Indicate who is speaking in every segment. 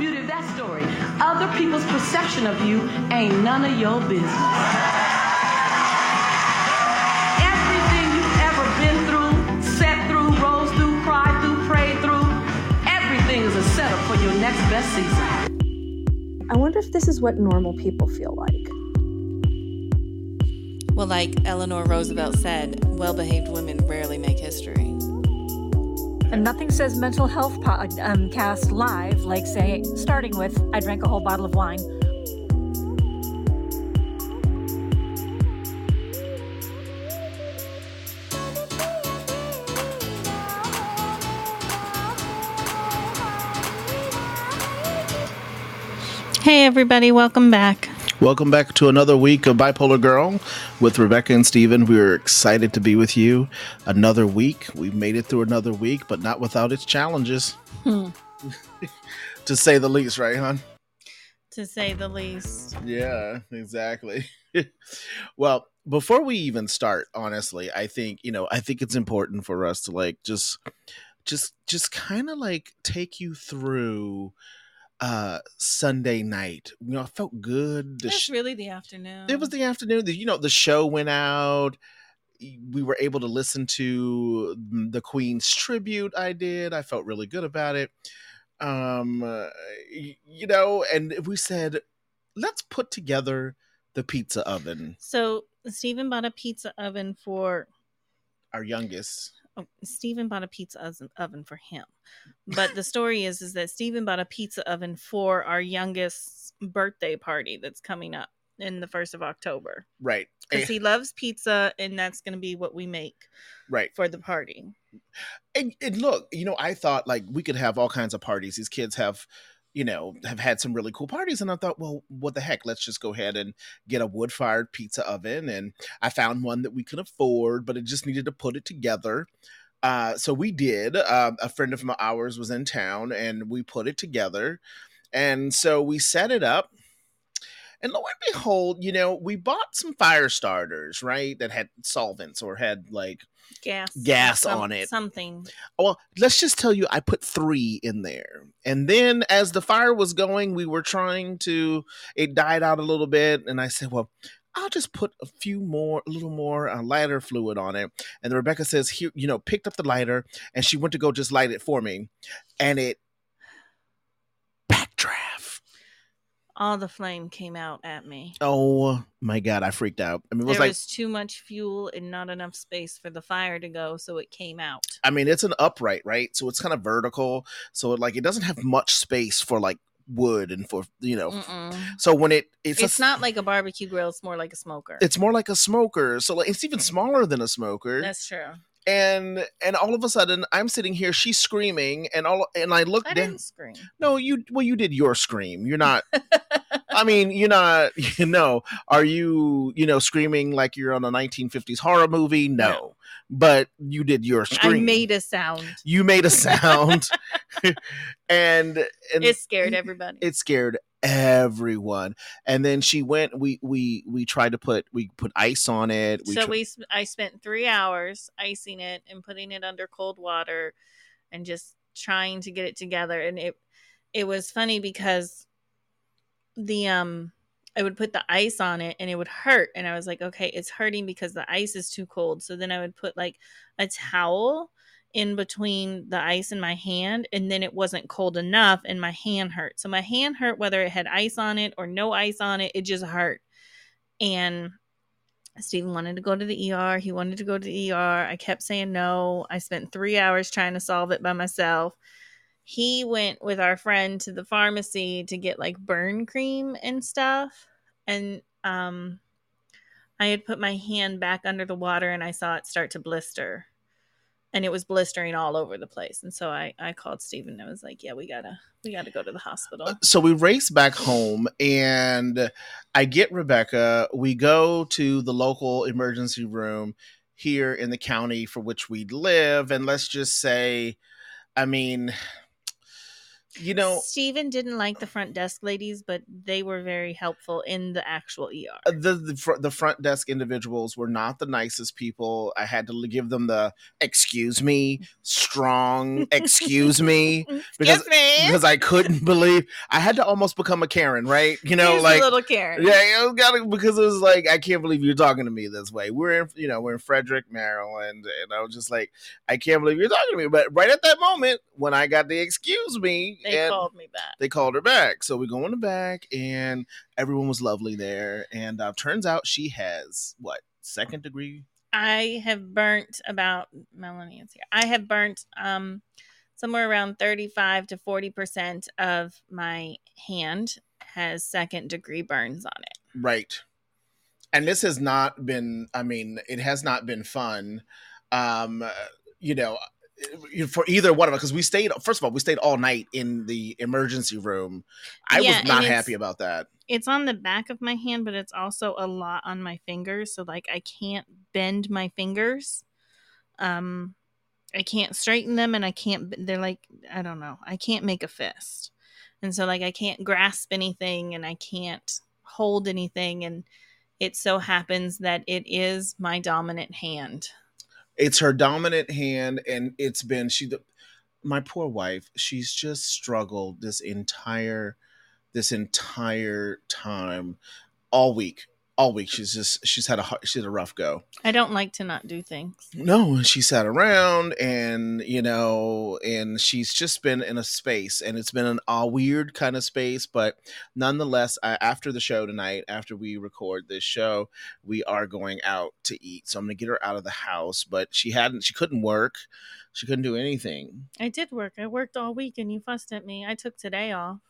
Speaker 1: beauty of that story. Other people's perception of you ain't none of your business. Everything you've ever been through, sat through, rose through, cried through, prayed through, everything is a setup for your next best season.
Speaker 2: I wonder if this is what normal people feel like.
Speaker 3: Well, like Eleanor Roosevelt said, well behaved women rarely make history.
Speaker 4: And nothing says mental health podcast um, live like, say, starting with I drank a whole bottle of wine.
Speaker 3: Hey, everybody, welcome back.
Speaker 5: Welcome back to another week of Bipolar Girl with Rebecca and Steven. We're excited to be with you another week. We've made it through another week, but not without its challenges. Hmm. to say the least, right, hon?
Speaker 3: To say the least.
Speaker 5: Yeah, exactly. well, before we even start, honestly, I think, you know, I think it's important for us to like just just just kind of like take you through uh Sunday night. You know, I felt good.
Speaker 3: It's sh- really the afternoon.
Speaker 5: It was the afternoon. The, you know, the show went out. We were able to listen to the Queen's tribute. I did. I felt really good about it. Um, uh, you know, and we said, let's put together the pizza oven.
Speaker 3: So Stephen bought a pizza oven for
Speaker 5: our youngest
Speaker 3: oh, Stephen bought a pizza oven for him. But the story is is that Stephen bought a pizza oven for our youngest birthday party that's coming up in the first of October.
Speaker 5: Right.
Speaker 3: Because eh. he loves pizza and that's gonna be what we make
Speaker 5: right
Speaker 3: for the party.
Speaker 5: And, and look, you know, I thought like we could have all kinds of parties. These kids have you know, have had some really cool parties. And I thought, well, what the heck? Let's just go ahead and get a wood fired pizza oven. And I found one that we could afford, but it just needed to put it together. Uh, so we did. Uh, a friend of ours was in town and we put it together. And so we set it up. And lo and behold, you know, we bought some fire starters, right? That had solvents or had like
Speaker 3: gas
Speaker 5: gas some, on it
Speaker 3: something
Speaker 5: well let's just tell you i put three in there and then as the fire was going we were trying to it died out a little bit and i said well I'll just put a few more, a little more uh, lighter fluid on it. And Rebecca says, here, you know, picked up the lighter and she went to go just light it for me. And it
Speaker 3: all the flame came out at me.
Speaker 5: Oh my god, I freaked out. I mean,
Speaker 3: it
Speaker 5: was
Speaker 3: there
Speaker 5: like
Speaker 3: was too much fuel and not enough space for the fire to go, so it came out.
Speaker 5: I mean, it's an upright, right? So it's kind of vertical, so it, like it doesn't have much space for like wood and for you know. Mm-mm. So when it it's
Speaker 3: it's a, not like a barbecue grill; it's more like a smoker.
Speaker 5: It's more like a smoker. So like it's even mm. smaller than a smoker.
Speaker 3: That's true
Speaker 5: and and all of a sudden I'm sitting here, she's screaming, and all and I look
Speaker 3: I
Speaker 5: down.
Speaker 3: Didn't scream.
Speaker 5: No, you well, you did your scream. You're not. I mean, you're not. You know, are you you know screaming like you're on a 1950s horror movie? No. But you did your scream. I
Speaker 3: made a sound.
Speaker 5: You made a sound, and, and
Speaker 3: it scared everybody.
Speaker 5: It scared everyone and then she went we we we tried to put we put ice on it
Speaker 3: we so we i spent three hours icing it and putting it under cold water and just trying to get it together and it it was funny because the um I would put the ice on it and it would hurt and I was like okay it's hurting because the ice is too cold so then I would put like a towel in between the ice and my hand and then it wasn't cold enough and my hand hurt so my hand hurt whether it had ice on it or no ice on it it just hurt and Stephen wanted to go to the ER. He wanted to go to the ER. I kept saying no. I spent three hours trying to solve it by myself. He went with our friend to the pharmacy to get like burn cream and stuff. And um, I had put my hand back under the water and I saw it start to blister and it was blistering all over the place. And so I, I called Stephen. And I was like, yeah, we gotta, we gotta go to the hospital. Uh,
Speaker 5: so we race back home and I get Rebecca. We go to the local emergency room here in the county for which we live. And let's just say, I mean, you know,
Speaker 3: Steven didn't like the front desk ladies, but they were very helpful in the actual ER.
Speaker 5: the the, fr- the front desk individuals were not the nicest people. I had to give them the excuse me, strong excuse me because
Speaker 3: Excuse me.
Speaker 5: because I couldn't believe I had to almost become a Karen, right? You know,
Speaker 3: Here's a
Speaker 5: like
Speaker 3: little Karen.
Speaker 5: yeah, you got to because it was like I can't believe you're talking to me this way. We're in, you know, we're in Frederick, Maryland, and I was just like, I can't believe you're talking to me. But right at that moment, when I got the excuse me,
Speaker 3: They
Speaker 5: and
Speaker 3: called me back.
Speaker 5: they called her back. So we go in the back, and everyone was lovely there. And uh, turns out she has what second degree?
Speaker 3: I have burnt about Melanie is here. I have burnt um somewhere around 35 to 40% of my hand has second degree burns on it.
Speaker 5: Right. And this has not been, I mean, it has not been fun. Um, you know, for either one of us, because we stayed, first of all, we stayed all night in the emergency room. I
Speaker 3: Yeah,
Speaker 5: was not happy about that.
Speaker 3: It's on the back of my hand, but it's also a lot on my fingers, so like I can't bend my fingers. Um I can't straighten them and I can't they're like I don't know. I can't make a fist. And so like I can't grasp anything and I can't hold anything and it so happens that it is my dominant hand.
Speaker 5: It's her dominant hand, and it's been, she, my poor wife, she's just struggled this entire, this entire time, all week. All week, she's just she's had a she's had a rough go.
Speaker 3: I don't like to not do things.
Speaker 5: No, she sat around and you know, and she's just been in a space, and it's been an a weird kind of space, but nonetheless, I, after the show tonight, after we record this show, we are going out to eat. So I'm gonna get her out of the house, but she hadn't, she couldn't work, she couldn't do anything.
Speaker 3: I did work. I worked all week and you fussed at me. I took today off.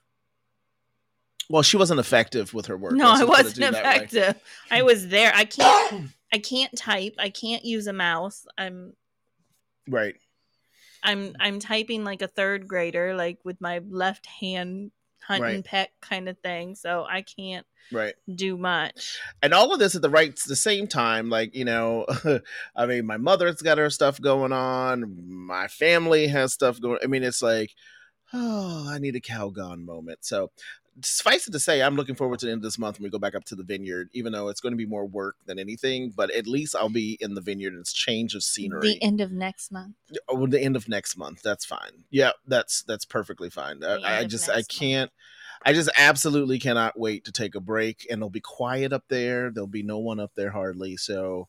Speaker 5: Well, she wasn't effective with her work.
Speaker 3: No, I
Speaker 5: just put it
Speaker 3: wasn't
Speaker 5: to that way.
Speaker 3: effective. I was there. I can't I can't type. I can't use a mouse. I'm
Speaker 5: Right.
Speaker 3: I'm I'm typing like a third grader, like with my left hand hunt
Speaker 5: Right.
Speaker 3: and peck kind of thing. So I can't
Speaker 5: Right.
Speaker 3: do much.
Speaker 5: and all of this at the right the same time like you know i mean my mother's got her stuff going on my family has stuff going i mean it's like oh i need a calgon moment so suffice it to say i'm looking forward to the end of this month when we go back up to the vineyard even though it's going to be more work than anything but at least i'll be in the vineyard and it's change of scenery.
Speaker 3: The end of next month.
Speaker 5: oh, the end of next month that's fine. Yeah that's that's perfectly fine. I, I just i can't i just absolutely cannot wait to take a break and it'll be quiet up there. There'll be no one up there hardly so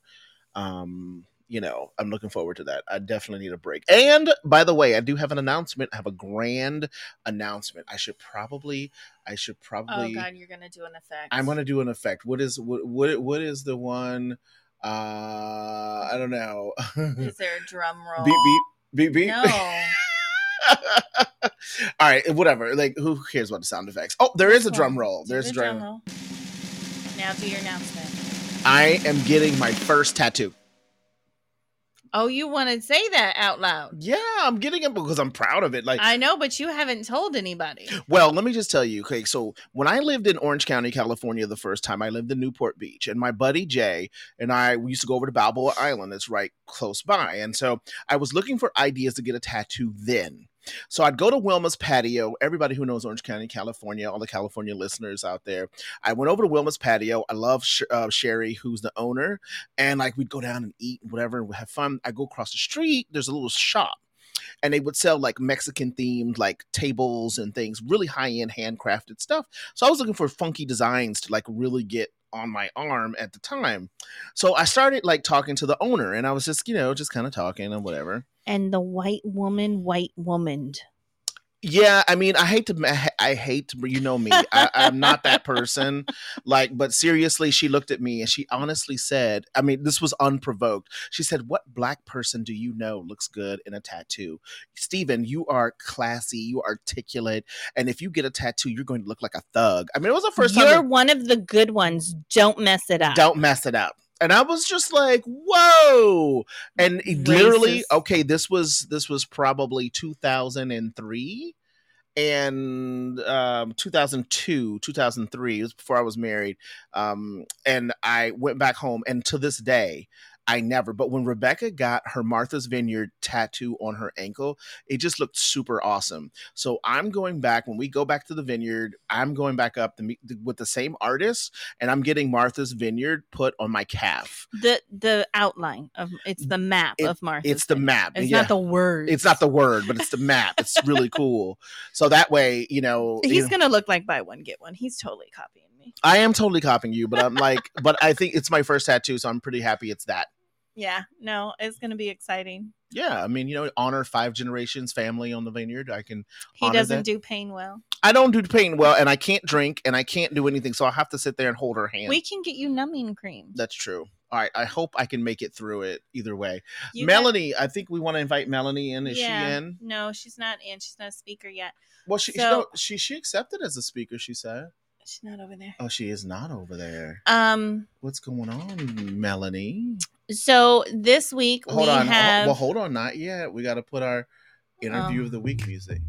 Speaker 5: um you know i'm looking forward to that i definitely need a break and by the way i do have an announcement i have a grand announcement i should probably i should probably.
Speaker 3: Oh
Speaker 5: probably
Speaker 3: god, you're gonna do an effect.
Speaker 5: i'm gonna do an effect what is what what, what is the one uh i don't know
Speaker 3: Is there a drum roll?
Speaker 5: beep beep beep beep
Speaker 3: No.
Speaker 5: All right, whatever. Like, who cares about the sound effects? Oh, there is a drum roll. There's a
Speaker 3: the
Speaker 5: drum.
Speaker 3: roll. Now do your announcement.
Speaker 5: I am getting my first tattoo.
Speaker 3: Oh, you want to say that out loud?
Speaker 5: Yeah, I'm getting it because I'm proud of it. Like,
Speaker 3: I know, but you haven't told anybody.
Speaker 5: well, let me just tell you. Okay, so when I lived in Orange County, California, the first time I lived in Newport Beach, and my buddy Jay and I we used to go over to Balboa Island. It's right close by, and so I was looking for ideas to get a tattoo then. So I'd go to Wilma's patio. Everybody who knows Orange County, California, all the California listeners out there, I went over to Wilma's patio. I love Sh- uh, Sherry, who's the owner, and like we'd go down and eat, whatever, and we have fun. I go across the street. There's a little shop, and they would sell like Mexican themed like tables and things, really high end handcrafted stuff. So I was looking for funky designs to like really get on my arm at the time. So I started like talking to the owner, and I was just you know just kind of talking and whatever.
Speaker 3: And the white woman, white womaned.
Speaker 5: Yeah, I mean, I hate to, I hate to, you know me. I, I'm not that person. Like, but seriously, she looked at me and she honestly said, I mean, this was unprovoked. She said, "What black person do you know looks good in a tattoo?" Steven, you are classy, you are articulate, and if you get a tattoo, you're going to look like a thug. I mean, it was the 1st
Speaker 3: You're one of the good ones. Don't mess it up.
Speaker 5: Don't mess it up. And I was just like, "Whoa!" And it literally, okay, this was this was probably 2003 and um 2002 2003 it was before i was married um and i went back home and to this day I never. But when Rebecca got her Martha's Vineyard tattoo on her ankle, it just looked super awesome. So I'm going back when we go back to the vineyard. I'm going back up to meet with the same artist, and I'm getting Martha's Vineyard put on my calf.
Speaker 3: The the outline of it's the map
Speaker 5: It-
Speaker 3: of Martha.
Speaker 5: It's the map.
Speaker 3: It's
Speaker 5: yeah.
Speaker 3: not the word.
Speaker 5: It's not the word, but it's the map. It's really cool. So that way, you know, you
Speaker 3: He's
Speaker 5: know,
Speaker 3: gonna look like buy one get one. He's totally copying me.
Speaker 5: I am totally copying you, but I'm like, but I think it's my first tattoo, so I'm pretty happy it's that.
Speaker 3: Yeah, no, it's gonna be exciting.
Speaker 5: Yeah, I mean, you know, honor five generations family on the vineyard. I can.
Speaker 3: He doesn't
Speaker 5: that.
Speaker 3: do pain well.
Speaker 5: I don't do pain well, and I can't drink, and I can't do anything, so I have to sit there and hold her hand.
Speaker 3: We can get you numbing cream.
Speaker 5: That's true. All right, I hope I can make it through it either way.
Speaker 3: You have-
Speaker 5: Melanie, I think we want to invite Melanie in. Is
Speaker 3: Yeah.
Speaker 5: she in?
Speaker 3: No, she's not in. She's not a speaker yet.
Speaker 5: Well, she
Speaker 3: So-
Speaker 5: no, she she accepted as a speaker. She said,
Speaker 3: She's not over there.
Speaker 5: "Oh, she is not over there.
Speaker 3: Um.
Speaker 5: What's going on, Melanie?"
Speaker 3: So this week
Speaker 5: Hold
Speaker 3: we
Speaker 5: on.
Speaker 3: have.
Speaker 5: well, hold on. Not yet. We got to put our interview
Speaker 3: Oh.
Speaker 5: of the week music.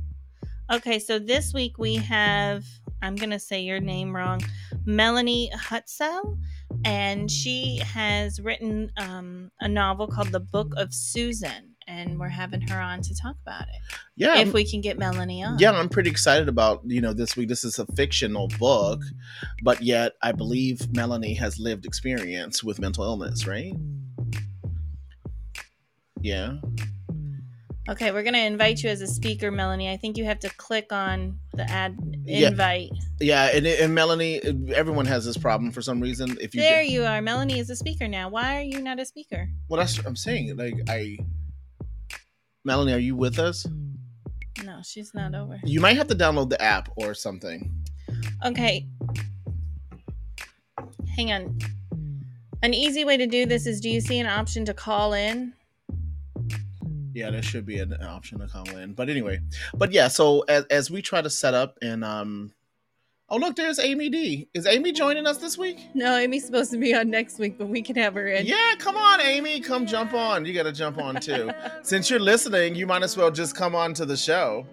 Speaker 3: Okay, so this week we have, I'm going to say your name wrong, Melanie Hutsell, and she has written um, a novel called The Book of Susan, and we're having her on to talk about it.
Speaker 5: Yeah.
Speaker 3: if we can get Melanie on.
Speaker 5: yeah, I'm pretty excited about you know this week. This is a fictional book, but yet I believe Melanie has lived experience with mental illness, right? Yeah.
Speaker 3: Okay, we're going to invite you as a speaker, Melanie. I think you have to click on the ad invite.
Speaker 5: Yeah, and, and Melanie, everyone has this problem for some reason. If you
Speaker 3: There you are. Melanie is a speaker now. Why are you not a speaker?
Speaker 5: well, that's what I'm saying. Like I, Melanie, are you with us?
Speaker 3: No, she's not over.
Speaker 5: You might have to download the app or something.
Speaker 3: Okay. Hang on. An easy way to do this is do you see an option to call in?
Speaker 5: Yeah, there should be an option to call in. But anyway, but yeah. So as as we try to set up and um, oh look, there's Amy D. Is Amy joining us this week?
Speaker 3: No, Amy's supposed to be on next week, but we can have her in.
Speaker 5: Yeah, come on, Amy, come jump on. You got to jump on too. Since you're listening, you might as well just come on to the show.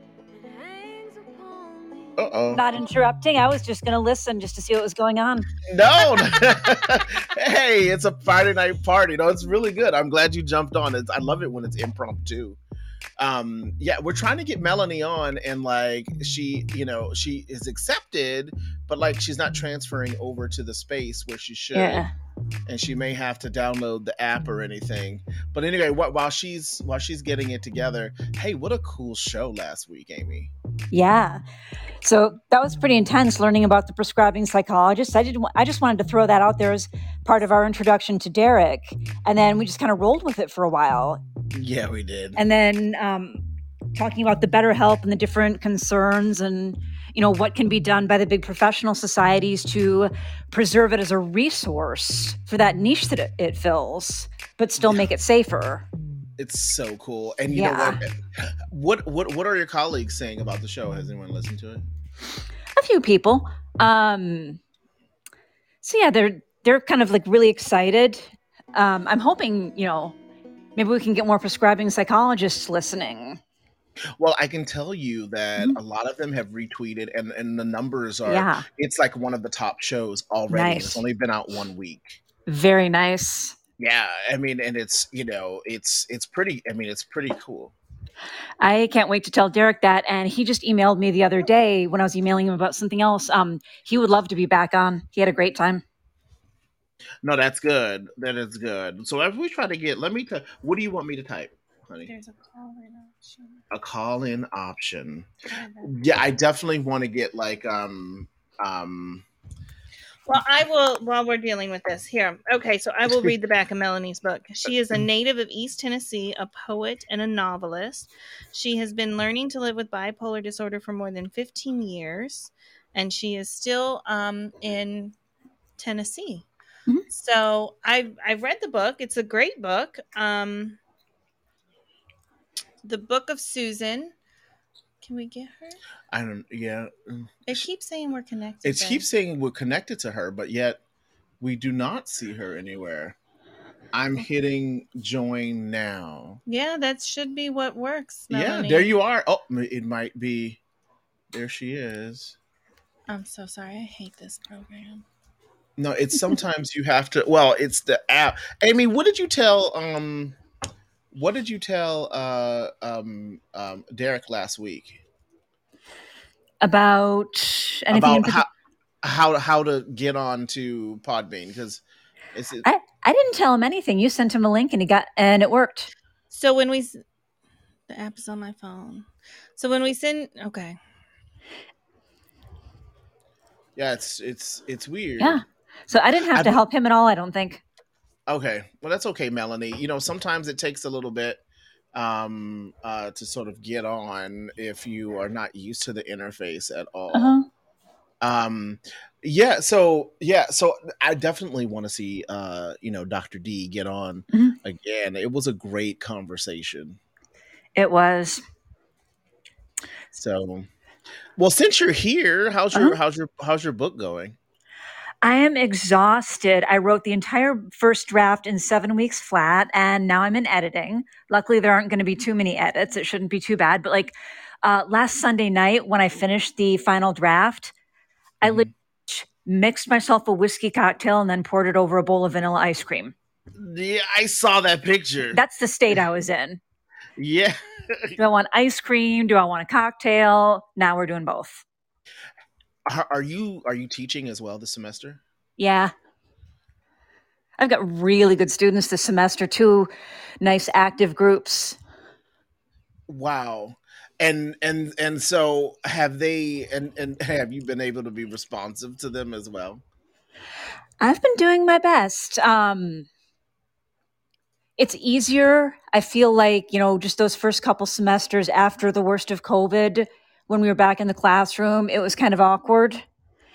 Speaker 5: Uh oh.
Speaker 4: Not interrupting. I was just going to listen just to see what was going on.
Speaker 5: No. hey, it's a Friday night party. No, it's really good. I'm glad you jumped on. It's, I love it when it's impromptu. Um, yeah, we're trying to get Melanie on, and like she, you know, she is accepted, but like she's not transferring over to the space where she should,
Speaker 4: Yeah.
Speaker 5: And she may have to download the app or anything. But anyway, wh- while she's while she's getting it together, hey, what a cool show last week, Amy.
Speaker 4: Yeah. So that was pretty intense learning about the prescribing psychologist. I didn't. I just wanted to throw that out there as part of our introduction to Derek. And then we just kind of rolled with it for a while.
Speaker 5: Yeah, we did.
Speaker 4: And then um, talking about the BetterHelp and the different concerns and you know what can be done by the big professional societies to preserve it as a resource for that niche that it, it fills, but still make it safer.
Speaker 5: It's so cool. And you
Speaker 4: Yeah.
Speaker 5: know what? What what what are your colleagues saying about the show? Has anyone listened to it?
Speaker 4: a few people. Um, so yeah, they're they're kind of like really excited. Um, I'm hoping you know maybe we can get more prescribing psychologists listening.
Speaker 5: Well, I can tell you that
Speaker 4: Mhm.
Speaker 5: a lot of them have retweeted, and and the numbers are.
Speaker 4: Yeah,
Speaker 5: It's like one of the top shows already.
Speaker 4: Nice.
Speaker 5: It's only been out one week.
Speaker 4: very nice.
Speaker 5: Yeah, I mean, and it's you know, it's it's pretty. I mean, it's pretty cool.
Speaker 4: I can't wait to tell Derek that. And he just emailed me the other day when I was emailing him about something else. Um, he would love to be back on. He had a great time.
Speaker 5: No, that's good. That is good. So if we try to get, let me. T- what do you want me to type, honey?
Speaker 3: There's a call right option.
Speaker 5: A call-in option. Yeah, I definitely want to get like um um.
Speaker 3: Well, I will, while we're dealing with this here. Okay, so I will read the back of Melanie's book. She is a native of East Tennessee, a poet and a novelist. She has been learning to live with bipolar disorder for more than 15 years, and she is still um, in Tennessee.
Speaker 4: Mhm.
Speaker 3: So I've, I've read the book. It's a great book. Um, the Book of Susan. Can we get her?
Speaker 5: I don't. Yeah.
Speaker 3: It keeps saying we're connected.
Speaker 5: It
Speaker 3: though.
Speaker 5: keeps saying we're connected to her, but yet we do not see her anywhere. I'm hitting join now.
Speaker 3: Yeah, that should be what works.
Speaker 5: Yeah, there you are. Oh, it might be. There she is.
Speaker 3: I'm so sorry. I hate this program.
Speaker 5: No, it's sometimes you have to. Well, it's the app. Amy, what did you tell? Um, what did you tell uh, um, um, Derek last week
Speaker 4: About anything
Speaker 5: about how, how how to get on to Podbean? Because it's
Speaker 4: I, I didn't tell him anything. You sent him a link and he got and it worked.
Speaker 3: So when we, the app is on my phone. So when we send, okay,
Speaker 5: yeah, it's it's it's weird.
Speaker 4: Yeah. So I didn't have
Speaker 5: I
Speaker 4: to help him at all, I don't think.
Speaker 5: Okay. Well, that's okay, Melanie. You know, sometimes it takes a little bit um uh to sort of get on if you are not used to the interface at all.
Speaker 4: Uh-huh.
Speaker 5: um yeah so yeah so i definitely want to see uh you know dr d get on
Speaker 4: Mhm.
Speaker 5: again it was a great conversation
Speaker 4: It was.
Speaker 5: so well since you're here how's your
Speaker 4: Uh-huh.
Speaker 5: how's your how's your book going
Speaker 4: I am exhausted. I wrote the entire first draft in seven weeks flat, and now I'm in editing. Luckily, there aren't going to be too many edits. It shouldn't be too bad. But like uh, last Sunday night, when I finished the final draft, I
Speaker 5: Mhm.
Speaker 4: mixed myself a whiskey cocktail and then poured it over a bowl of vanilla ice cream.
Speaker 5: yeah i saw that picture
Speaker 4: That's the state I was in.
Speaker 5: yeah
Speaker 4: Do I want ice cream? Do I want a cocktail? Now we're doing both.
Speaker 5: Are, you are you teaching as well this semester
Speaker 4: Yeah. I've got really good students this semester, two nice active groups.
Speaker 5: wow and and and so have they and and have you been able to be responsive to them as well
Speaker 4: I've been doing my best. Um, it's easier. I feel like, you know, just those first couple semesters after the worst of COVID, when we were back in the classroom, it was kind of awkward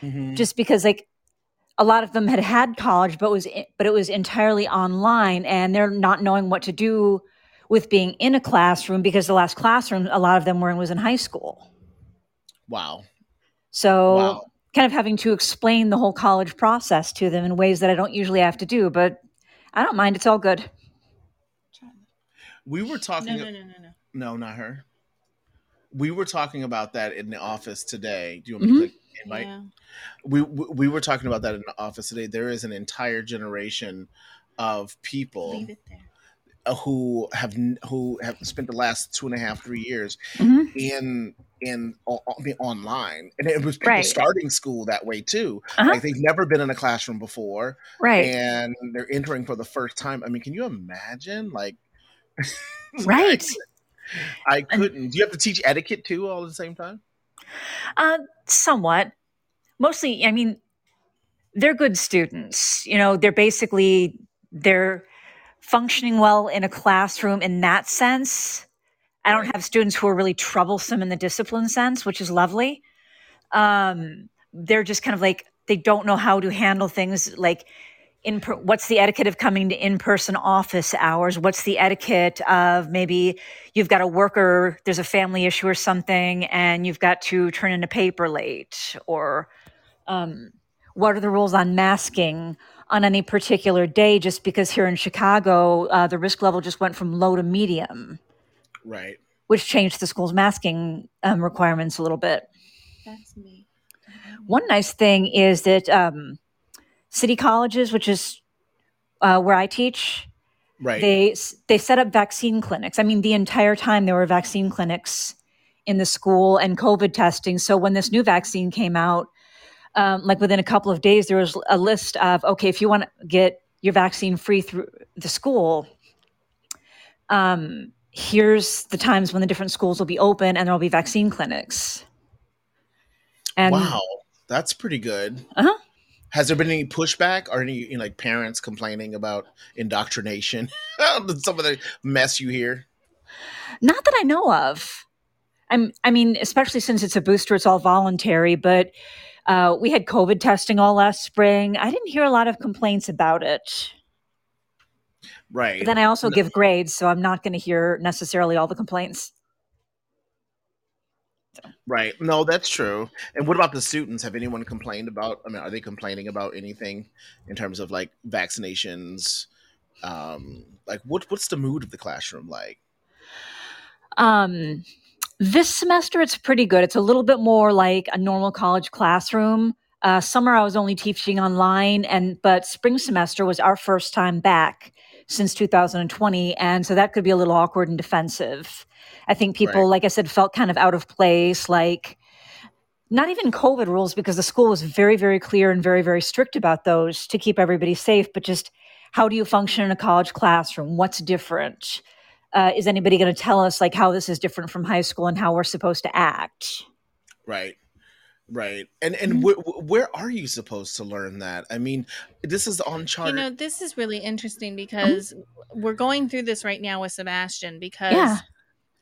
Speaker 5: Mhm.
Speaker 4: just because like a lot of them had had college, but was but it was entirely online, and they're not knowing what to do with being in a classroom because the last classroom a lot of them were in was in high school.
Speaker 5: wow
Speaker 4: So
Speaker 5: Wow.
Speaker 4: kind of having to explain the whole college process to them in ways that I don't usually have to do, but I don't mind. It's all good.
Speaker 5: we were talking
Speaker 3: no, no, no, no, no.
Speaker 5: No, not her. We were talking about that in the office today. Do you want me
Speaker 4: Mhm.
Speaker 5: to click invite?
Speaker 3: Yeah.
Speaker 5: We, we we were talking about that in the office today. There is an entire generation of people
Speaker 3: Leave it there.
Speaker 5: uh, who have who have spent the last two and a half three years
Speaker 4: Mhm.
Speaker 5: in in o- o- I online, and it was people
Speaker 4: Right.
Speaker 5: starting school that way too.
Speaker 4: Uh-huh.
Speaker 5: Like they've never been in a classroom before,
Speaker 4: Right.
Speaker 5: and they're entering for the first time. I mean, can you imagine? Like,
Speaker 4: right.
Speaker 5: I couldn't. Do you have to teach etiquette too all at the same time?
Speaker 4: Uh, somewhat. Mostly, I mean, they're good students. You know, they're basically they're functioning well in a classroom in that sense. I don't have students who are really troublesome in the discipline sense, which is lovely. Um, they're just kind of like they don't know how to handle things like in per- what's the etiquette of coming to in-person office hours? What's the etiquette of maybe you've got a worker there's a family issue or something and you've got to turn in a paper late? Or um, what are the rules on masking on any particular day? Just because here in chicago uh, the risk level just went from low to medium.
Speaker 5: Right.
Speaker 4: which changed the school's masking um, requirements a little bit.
Speaker 3: That's me.
Speaker 4: one nice thing is that um, city colleges, which is uh, where I teach,
Speaker 5: Right.
Speaker 4: they they set up vaccine clinics. I mean, the entire time there were vaccine clinics in the school and COVID testing. So when this new vaccine came out, um, like within a couple of days, there was a list of okay, if you want to get your vaccine free through the school, um, here's the times when the different schools will be open and there will be vaccine clinics. And
Speaker 5: wow, that's pretty good.
Speaker 4: Uh-huh.
Speaker 5: Has there been any pushback or any you know, like parents complaining about indoctrination? Some of the mess you hear.
Speaker 4: Not that I know of. I'm, I mean, especially since it's a booster, it's all voluntary. But uh, we had COVID testing all last spring. I didn't hear a lot of complaints about it.
Speaker 5: Right.
Speaker 4: But then I also
Speaker 5: No.
Speaker 4: give grades, so I'm not going to hear necessarily all the complaints.
Speaker 5: Right. No, that's true. And what about the students? Have anyone complained about? I mean, are they complaining about anything in terms of like vaccinations? Um, like what what's the mood of the classroom like?
Speaker 4: Um, this semester, it's pretty good. It's a little bit more like a normal college classroom. Uh, summer I was only teaching online, and but spring semester was our first time back since 2020, and so that could be a little awkward and defensive. I think people,
Speaker 5: Right.
Speaker 4: like I said, felt kind of out of place, like not even COVID rules because the school was very, very clear and very, very strict about those to keep everybody safe. But just how do you function in a college classroom? What's different? Uh, is anybody going to tell us like how this is different from high school and how we're supposed to act?
Speaker 5: Right. Right. And and
Speaker 3: Mm-hmm.
Speaker 5: where, where are you supposed to learn that? I mean, this is
Speaker 3: on
Speaker 5: chart.
Speaker 3: You know, this is really interesting because we're going through this right now with Sebastian because
Speaker 4: Yeah.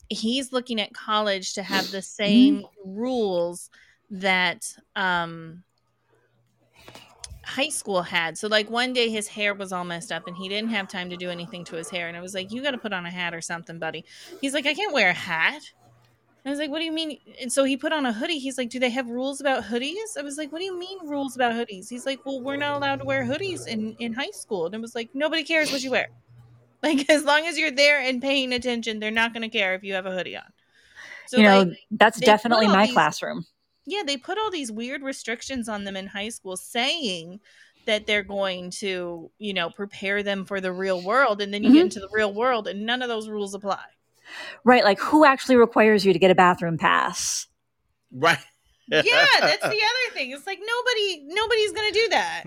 Speaker 3: he's looking at college to have
Speaker 4: Mm-hmm.
Speaker 3: the same rules that um high school had. So like one day his hair was all messed up and he didn't have time to do anything to his hair and I was like, "You got to put on a hat or something, buddy." He's like, "I can't wear a hat." I was like, "What do you mean?" And so he put on a hoodie. He's like, "Do they have rules about hoodies?" I was like, "What do you mean rules about hoodies?" He's like, "Well, we're not allowed to wear hoodies in in high school." And it was like, "Nobody cares what you wear. Like as long as you're there and paying attention, they're not going to care if you have a hoodie on." So
Speaker 4: you know,
Speaker 3: like,
Speaker 4: that's definitely my
Speaker 3: these-
Speaker 4: classroom.
Speaker 3: yeah, they put all these weird restrictions on them in high school saying that they're going to, you know, prepare them for the real world and then you
Speaker 4: Mhm.
Speaker 3: get into the real world and none of those rules apply.
Speaker 4: Right. Like, who actually requires you to get a bathroom pass?
Speaker 5: right.
Speaker 3: yeah, that's the other thing. It's like nobody nobody's going to do that.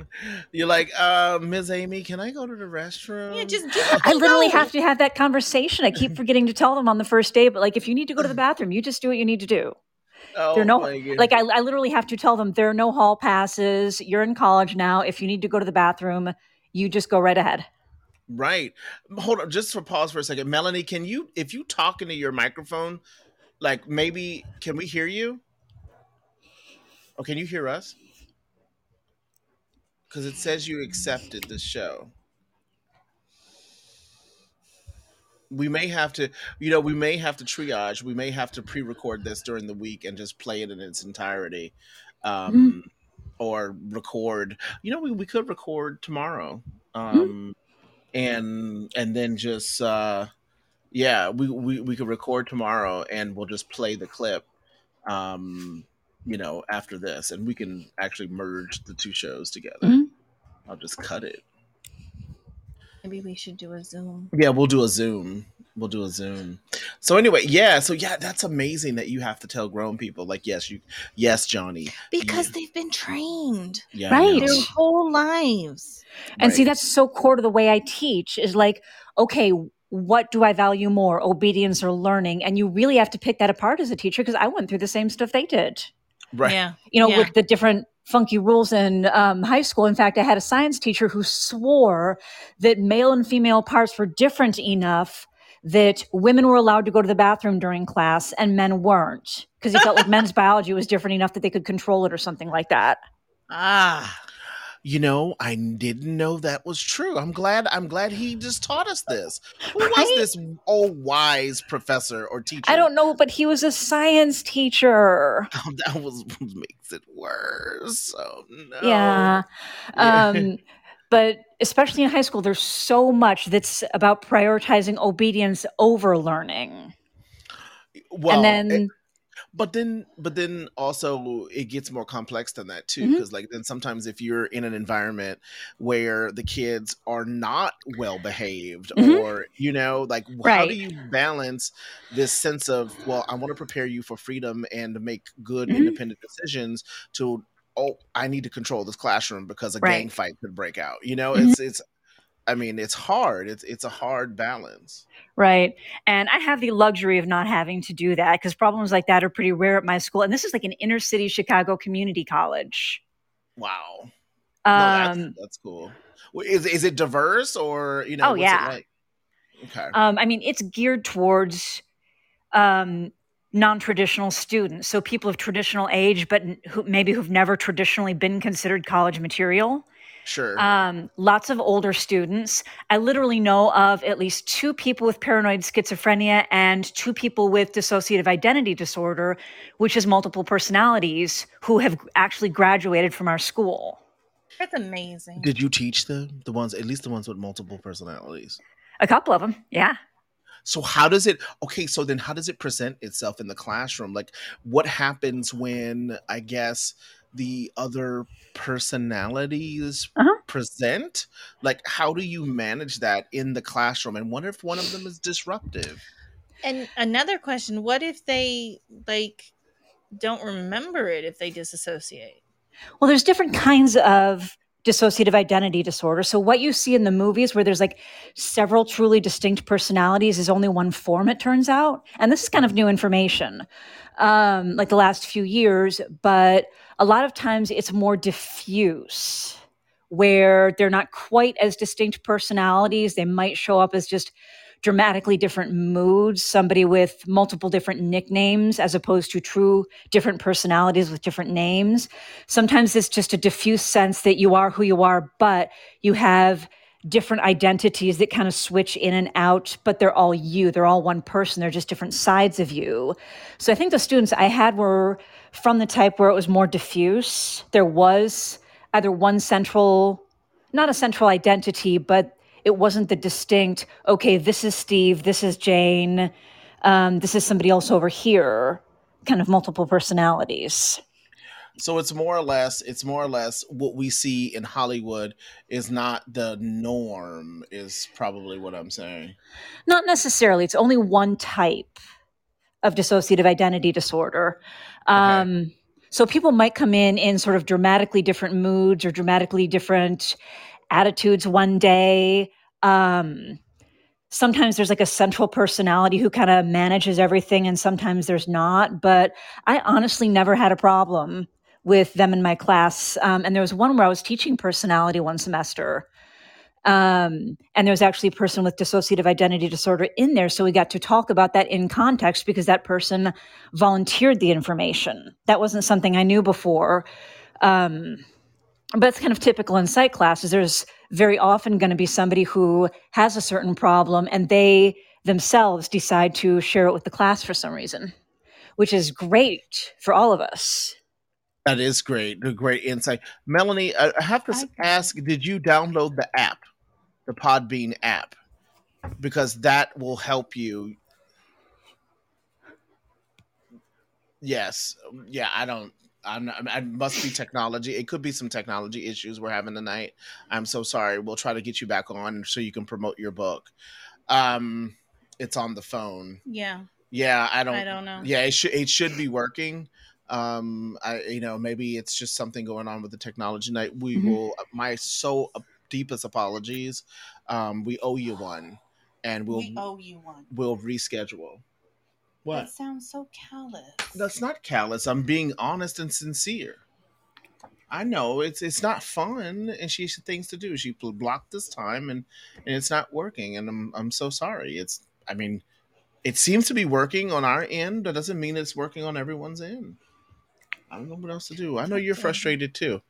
Speaker 5: You're like, uh, Ms. Amy, can I go to the restroom?
Speaker 3: Yeah, just do it.
Speaker 4: I literally have to have that conversation. I keep forgetting to tell them on the first day, but like, if you need to go to the bathroom, you just do what you need to do.
Speaker 5: oh,
Speaker 4: there are no like I, I literally have to tell them there are no hall passes. You're in college now. If you need to go to the bathroom, you just go right ahead.
Speaker 5: Right. Hold on, just for pause for a second. Melanie, can you if you talk into your microphone, like maybe can we hear you? Or can you hear us? Because it says you accepted the show. We may have to, you know, we may have to triage. We may have to pre-record this during the week and just play it in its entirety, um, or record. You know, we, we could record tomorrow, um, and and then just uh, yeah, we, we we could record tomorrow and we'll just play the clip, um, you know, after this, and we can actually merge the two shows together.
Speaker 4: Mhm.
Speaker 5: I'll just cut it.
Speaker 3: Maybe we should do a Zoom.
Speaker 5: Yeah, we'll do a Zoom. We'll do a Zoom. So anyway, yeah, so yeah, that's amazing that you have to tell grown people like, yes, you, yes, Johnny,
Speaker 3: Because
Speaker 5: Yeah.
Speaker 3: they've been trained
Speaker 5: yeah,
Speaker 4: Right.
Speaker 3: their whole lives.
Speaker 4: And see, that's so core to the way I teach is like, okay, what do I value more, obedience or learning? And you really have to pick that apart as a teacher because I went through the same stuff they did.
Speaker 5: right.
Speaker 3: Yeah.
Speaker 4: you know,
Speaker 3: Yeah.
Speaker 4: with the different funky rules in um, high school. In fact, I had a science teacher who swore that male and female parts were different enough that women were allowed to go to the bathroom during class and men weren't because he felt like men's biology was different enough that they could control it or something like that.
Speaker 3: Ah.
Speaker 5: You know, I didn't know that was true. I'm glad. I'm glad he just taught us this. Who
Speaker 4: Right?
Speaker 5: was this old wise professor or teacher?
Speaker 4: I don't know, but he was a science teacher.
Speaker 5: Oh, that was makes it worse. Oh no.
Speaker 4: Yeah.
Speaker 5: Yeah.
Speaker 4: Um, but especially in high school, there's so much that's about prioritizing obedience over learning.
Speaker 5: well,
Speaker 4: and then
Speaker 5: it- but then but then also it gets more complex than that too because like then sometimes if you're in an environment where the kids are not well behaved
Speaker 4: Mhm.
Speaker 5: or you know like how do you balance this sense of well i want to prepare you for freedom and make good
Speaker 4: Mhm.
Speaker 5: independent decisions to oh i need to control this classroom because a
Speaker 4: Right.
Speaker 5: gang fight could break out you know
Speaker 4: Mhm.
Speaker 5: it's it's i mean it's hard it's it's a hard balance
Speaker 4: Right. And I have the luxury of not having to do that because problems like that are pretty rare at my school. And this is like an inner city Chicago community college.
Speaker 5: wow No, that's,
Speaker 4: Um,
Speaker 5: that's cool. Is is it diverse or you know?
Speaker 4: Oh,
Speaker 5: what's
Speaker 4: yeah.
Speaker 5: It like? Okay.
Speaker 4: um, I mean, it's geared towards um, non traditional students. So people of traditional age, but who maybe who've never traditionally been considered college material.
Speaker 5: sure.
Speaker 4: Um, lots of older students. I literally know of at least two people with paranoid schizophrenia and two people with dissociative identity disorder, which is multiple personalities, who have actually graduated from our school.
Speaker 3: That's amazing.
Speaker 5: Did you teach them the ones, at least the ones with multiple personalities?
Speaker 4: A couple of them, yeah.
Speaker 5: So how does it? Okay, so then how does it present itself in the classroom? Like, what happens when I guess the other personalities
Speaker 4: Uh-huh.
Speaker 5: present? Like, how do you manage that in the classroom? And what if one of them is disruptive?
Speaker 3: And another question, what if they like don't remember it if they disassociate?
Speaker 4: Well, there's different kinds of dissociative identity disorder. So, what you see in the movies where there's like several truly distinct personalities is only one form, it turns out. And this is kind of new information, um, like the last few years, but a lot of times it's more diffuse where they're not quite as distinct personalities. They might show up as just dramatically different moods, somebody with multiple different nicknames as opposed to true different personalities with different names. Sometimes it's just a diffuse sense that you are who you are, but you have different identities that kind of switch in and out, but they're all you. They're all one person. They're just different sides of you. So I think the students I had were from the type where it was more diffuse. There was either one central, not a central identity, but it wasn't the distinct, okay, this is Steve, this is Jane, um, this is somebody else over here, kind of multiple personalities.
Speaker 5: So it's more or less it's more or less what we see in Hollywood is not the norm is probably what I'm saying.
Speaker 4: Not necessarily. It's only one type of dissociative identity disorder. Um, So people might come in in sort of dramatically different moods or dramatically different attitudes one day. Um, sometimes there's like a central personality who kind of manages everything, and sometimes there's not. But I honestly never had a problem with them in my class. Um, and there was one where I was teaching personality one semester. Um, and there was actually a person with dissociative identity disorder in there. So we got to talk about that in context because that person volunteered the information. That wasn't something I knew before. Um, but it's kind of typical in psych classes. There's very often going to be somebody who has a certain problem and they themselves decide to share it with the class for some reason, which is great for all of us.
Speaker 5: That is great. A great insight. Melanie, I I have to s- ask, did you download the app, the Podbean app? Because that will help you. Yes. Yeah, I don't I'm I must be technology. It could be some technology issues we're having tonight. I'm so sorry. We'll try to get you back on so you can promote your book. Um it's on the phone.
Speaker 3: Yeah,
Speaker 5: Yeah, I don't
Speaker 3: I don't know.
Speaker 5: yeah, it should it should be working. Um, I you know maybe it's just something going on with the technology night. We
Speaker 4: Mhm.
Speaker 5: will. My so deepest apologies. Um, we owe you one, and we'll
Speaker 6: we owe you one.
Speaker 5: we'll reschedule. What?
Speaker 6: That sounds so callous.
Speaker 5: That's not callous. I'm being honest and sincere. I know it's it's not fun, and she has things to do. She blocked this time, and and it's not working, and I'm I'm so sorry. It's I mean, it seems to be working on our end. That doesn't mean it's working on everyone's end. I don't know what else to do. I know you're frustrated too.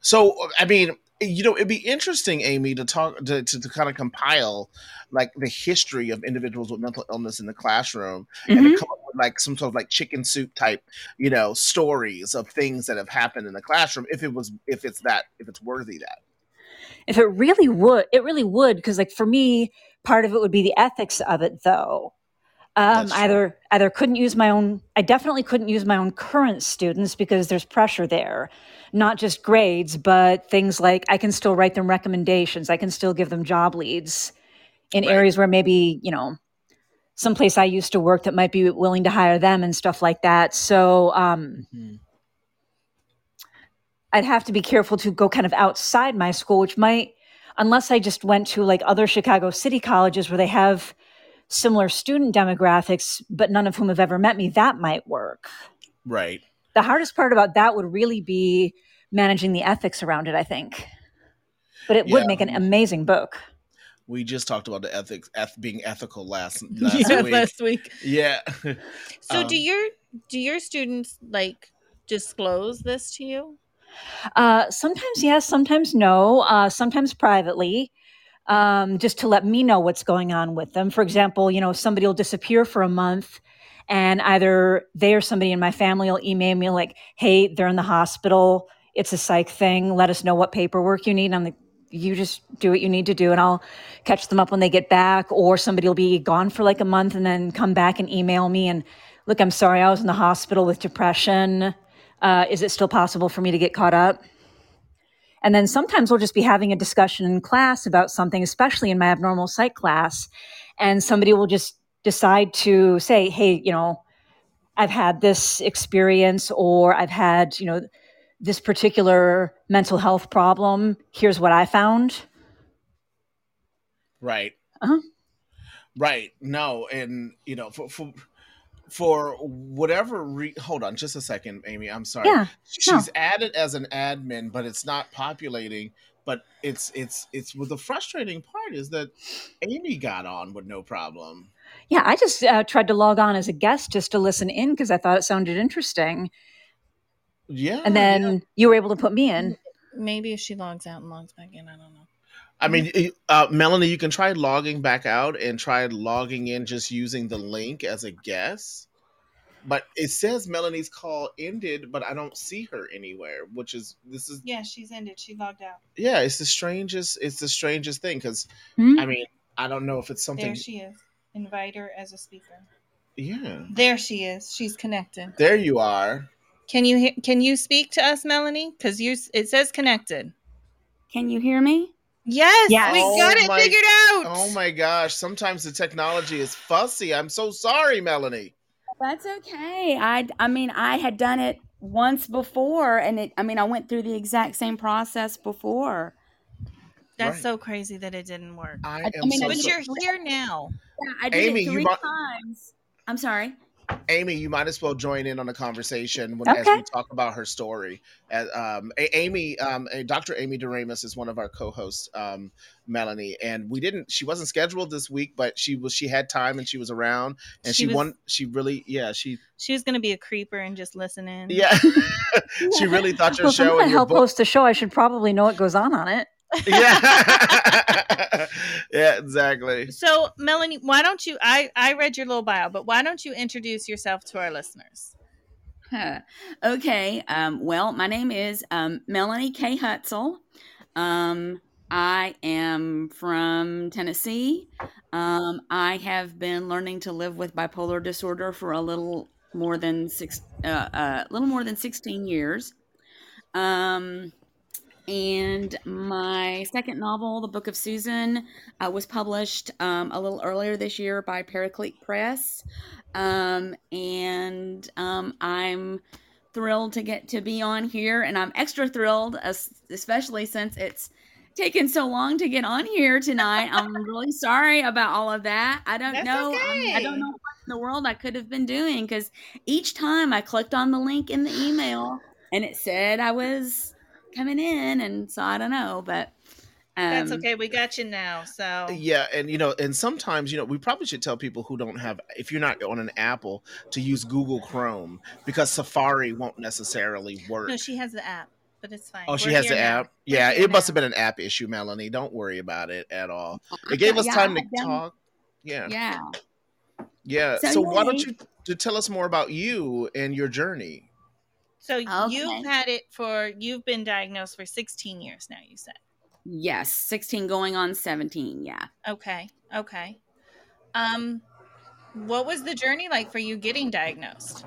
Speaker 5: So I mean, you know, it'd be interesting, Amy, to talk to, to, to kind of compile like the history of individuals with mental illness in the classroom and
Speaker 4: Mhm.
Speaker 5: to come up with like some sort of like chicken soup type, you know, stories of things that have happened in the classroom. If it was, if it's that, if it's worthy that.
Speaker 4: If it really would, it really would, because like for me, part of it would be the ethics of it, though. Um, either either couldn't use my own. I definitely couldn't use my own current students because there's pressure there, not just grades, but things like I can still write them recommendations. I can still give them job leads in
Speaker 5: Right.
Speaker 4: areas where maybe you know someplace I used to work that might be willing to hire them and stuff like that. So um, I'd have to be careful to go kind of outside my school, which might, unless I just went to like other Chicago city colleges where they have similar student demographics, but none of whom have ever met me, that might work.
Speaker 5: Right.
Speaker 4: The hardest part about that would really be managing the ethics around it, I think. But it
Speaker 5: Yeah.
Speaker 4: would make an amazing book.
Speaker 5: We just talked about the ethics, eth- being ethical last last
Speaker 3: yeah,
Speaker 5: week.
Speaker 3: last week.
Speaker 5: Yeah.
Speaker 3: So
Speaker 5: Um,
Speaker 3: do your do your students like disclose this to you?
Speaker 4: Uh, sometimes yes, sometimes no, uh, sometimes privately, um, just to let me know what's going on with them. For example, you know, somebody will disappear for a month, and either they or somebody in my family will email me like, "Hey, they're in the hospital. It's a psych thing. Let us know what paperwork you need." And I'm like, "You just do what you need to do, and I'll catch them up when they get back." Or somebody will be gone for like a month and then come back and email me and, "Look, I'm sorry, I was in the hospital with depression." uh, is it still possible for me to get caught up? And then sometimes we'll just be having a discussion in class about something, especially in my abnormal psych class, and somebody will just decide to say, "Hey, you know, I've had this experience, or I've had, you know, this particular mental health problem. Here's what I found."
Speaker 5: Right.
Speaker 4: Uh-huh.
Speaker 5: Right. No, and you know, for for for whatever re- hold on just a second amy i'm sorry
Speaker 4: Yeah,
Speaker 5: she's added as an admin but it's not populating but it's it's it's well, the frustrating part is that amy got on with no problem
Speaker 4: Yeah, I just uh, tried to log on as a guest just to listen in because I thought it sounded interesting.
Speaker 5: yeah
Speaker 4: And
Speaker 5: yeah.
Speaker 4: then you were able to put me in.
Speaker 3: Maybe if she logs out and logs back in, I don't know.
Speaker 5: I mean uh, melanie you can try logging back out and try logging in just using the link as a guest but it says melanie's call ended but i don't see her anywhere which is this is
Speaker 6: Yeah, she's ended. She logged out.
Speaker 5: yeah it's the strangest it's the strangest thing because
Speaker 4: Hmm?
Speaker 5: i mean i don't know if it's something
Speaker 6: There she is. Invite her as a speaker.
Speaker 5: yeah
Speaker 3: There she is. She's connected.
Speaker 5: there you are
Speaker 3: Can you hear, can you speak to us, Melanie? Because you it says connected.
Speaker 7: Can you hear me?
Speaker 3: Yes,
Speaker 4: Yes.
Speaker 3: we
Speaker 5: Oh
Speaker 3: got it
Speaker 5: my-
Speaker 3: figured oh out.
Speaker 5: oh my gosh sometimes the technology is fussy i'm so sorry melanie
Speaker 7: That's okay. I I mean I had done it once before and it I mean I went through the exact same process before.
Speaker 3: That's
Speaker 5: Right.
Speaker 3: so crazy that it didn't work.
Speaker 5: i
Speaker 7: I
Speaker 5: am
Speaker 7: mean,
Speaker 5: so,
Speaker 3: But
Speaker 5: so-
Speaker 3: you're here now.
Speaker 7: Yeah, I did
Speaker 5: Amy,
Speaker 7: it
Speaker 5: you
Speaker 7: three
Speaker 5: might-
Speaker 7: times. I'm sorry.
Speaker 5: Amy, you might as well join in on the conversation when, as we talk about her story. As, um, A- Amy, um, Dr. Amy Doremus is one of our co-hosts, um, Melanie, and we didn't. She wasn't scheduled this week, but she was. She had time and she was around, and
Speaker 3: She
Speaker 5: she,
Speaker 3: was-
Speaker 5: won. She really, yeah, she,
Speaker 3: She was gonna be a creeper and just listen in.
Speaker 5: yeah, she really thought your
Speaker 4: Well, if I'm
Speaker 5: show
Speaker 4: going to
Speaker 5: your
Speaker 4: help
Speaker 5: book.
Speaker 4: host a show, I should probably know what goes on on it.
Speaker 5: Yeah, yeah, exactly.
Speaker 3: So, Melanie, why don't you? I I read your little bio, but why don't you introduce yourself to our listeners?
Speaker 7: Huh. Okay. Um, well, my name is um, Melanie K. Hutsell. Um, I am from Tennessee. Um, I have been learning to live with bipolar disorder for a little more than six, uh, uh, little more than sixteen years. Um, and my second novel, The Book of Susan, uh, was published um, a little earlier this year by Paraclete Press. Um, and um, I'm thrilled to get to be on here, and I'm extra thrilled, especially since it's taken so long to get on here tonight. I'm really sorry about all of that. I don't
Speaker 3: That's
Speaker 7: know. um, I don't know what in the world I could have been doing because each time I clicked on the link in the email and it said I was coming in, and so I don't know, but um,
Speaker 3: That's okay. We got you now. So
Speaker 5: Yeah, and you know, and sometimes you know, we probably should tell people who don't have, if you're not on an Apple, to use Google Chrome because Safari won't necessarily work.
Speaker 3: no, she has the app, but it's fine.
Speaker 5: Oh, she
Speaker 3: We're
Speaker 5: has
Speaker 3: here
Speaker 5: the
Speaker 3: now.
Speaker 5: app. Yeah,
Speaker 3: here
Speaker 5: it must
Speaker 3: now.
Speaker 5: have been an app issue, Melanie. Don't worry about it at all. It gave us
Speaker 7: yeah,
Speaker 5: time to
Speaker 7: had done-
Speaker 5: talk. Yeah, yeah.
Speaker 7: Yeah.
Speaker 5: So,
Speaker 7: So,
Speaker 5: why don't you to tell us more about you and your journey?
Speaker 3: So
Speaker 7: Okay.
Speaker 3: you've had it for you've been diagnosed for 16 years now. You said
Speaker 7: Yes, 16 going on 17. Yeah.
Speaker 3: okay, okay. Um, what was the journey like for you getting diagnosed?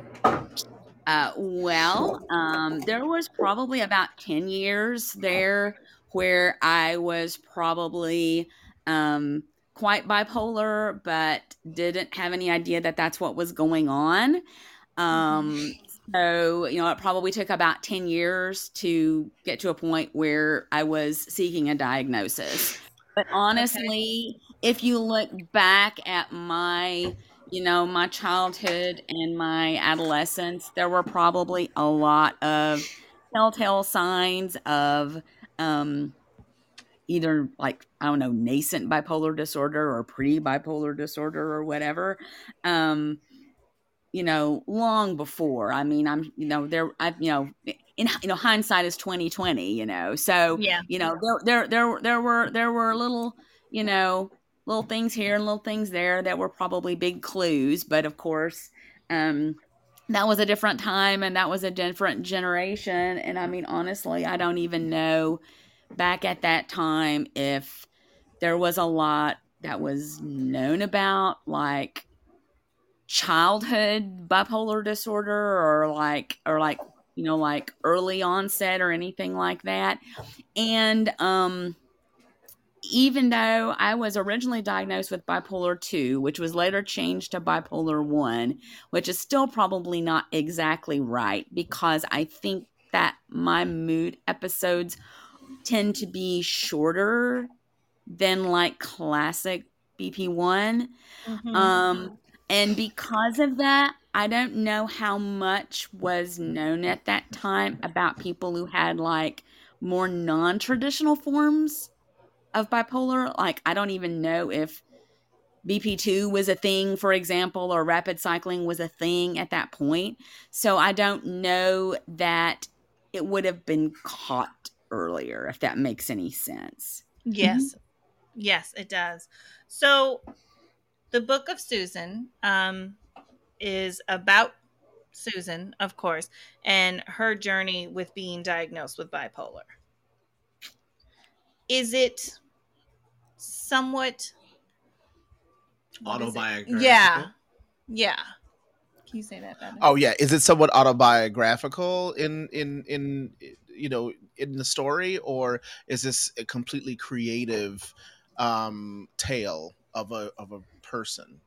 Speaker 7: Uh, well, um, there was probably about 10 years there where I was probably um, quite bipolar, but didn't have any idea that that's what was going on. Um, so, you know, it probably took about 10 years to get to a point where I was seeking a diagnosis. But honestly, if you look back at my you know, my childhood and my adolescence, there were probably a lot of telltale signs of um, either like, I don't know, nascent bipolar disorder or pre bipolar disorder or whatever. Um, you know, long before. I mean, I'm, you know, there, I, you know, in, you know, hindsight is twenty twenty. You know, so
Speaker 3: Yeah.
Speaker 7: you know, there, there, there, there were, there were little, you know, little things here and little things there that were probably big clues. But of course, um, that was a different time and that was a different generation. And I mean, honestly, I don't even know back at that time if there was a lot that was known about, like childhood bipolar disorder or like, or like you know, like early onset or anything like that. And um, even though I was originally diagnosed with bipolar 2, which was later changed to bipolar 1, which is still probably not exactly right because I think that my mood episodes tend to be shorter than like classic BP1.
Speaker 3: Mhm.
Speaker 7: Um, and because of that, I don't know how much was known at that time about people who had like more non traditional forms of bipolar. Like, I don't even know if BP2 was a thing, for example, or rapid cycling was a thing at that point. So I don't know that it would have been caught earlier, if that makes any sense.
Speaker 3: Yes. Mm-hmm. Yes, it does. So the book of Susan um, is about Susan, of course, and her journey with being diagnosed with bipolar. Is it somewhat what is it?
Speaker 5: Autobiographical?
Speaker 3: Yeah. Yeah. Can you say that better?
Speaker 5: Oh yeah, is it somewhat autobiographical in in in you know in the story, or is this a completely creative um tale of a of a person?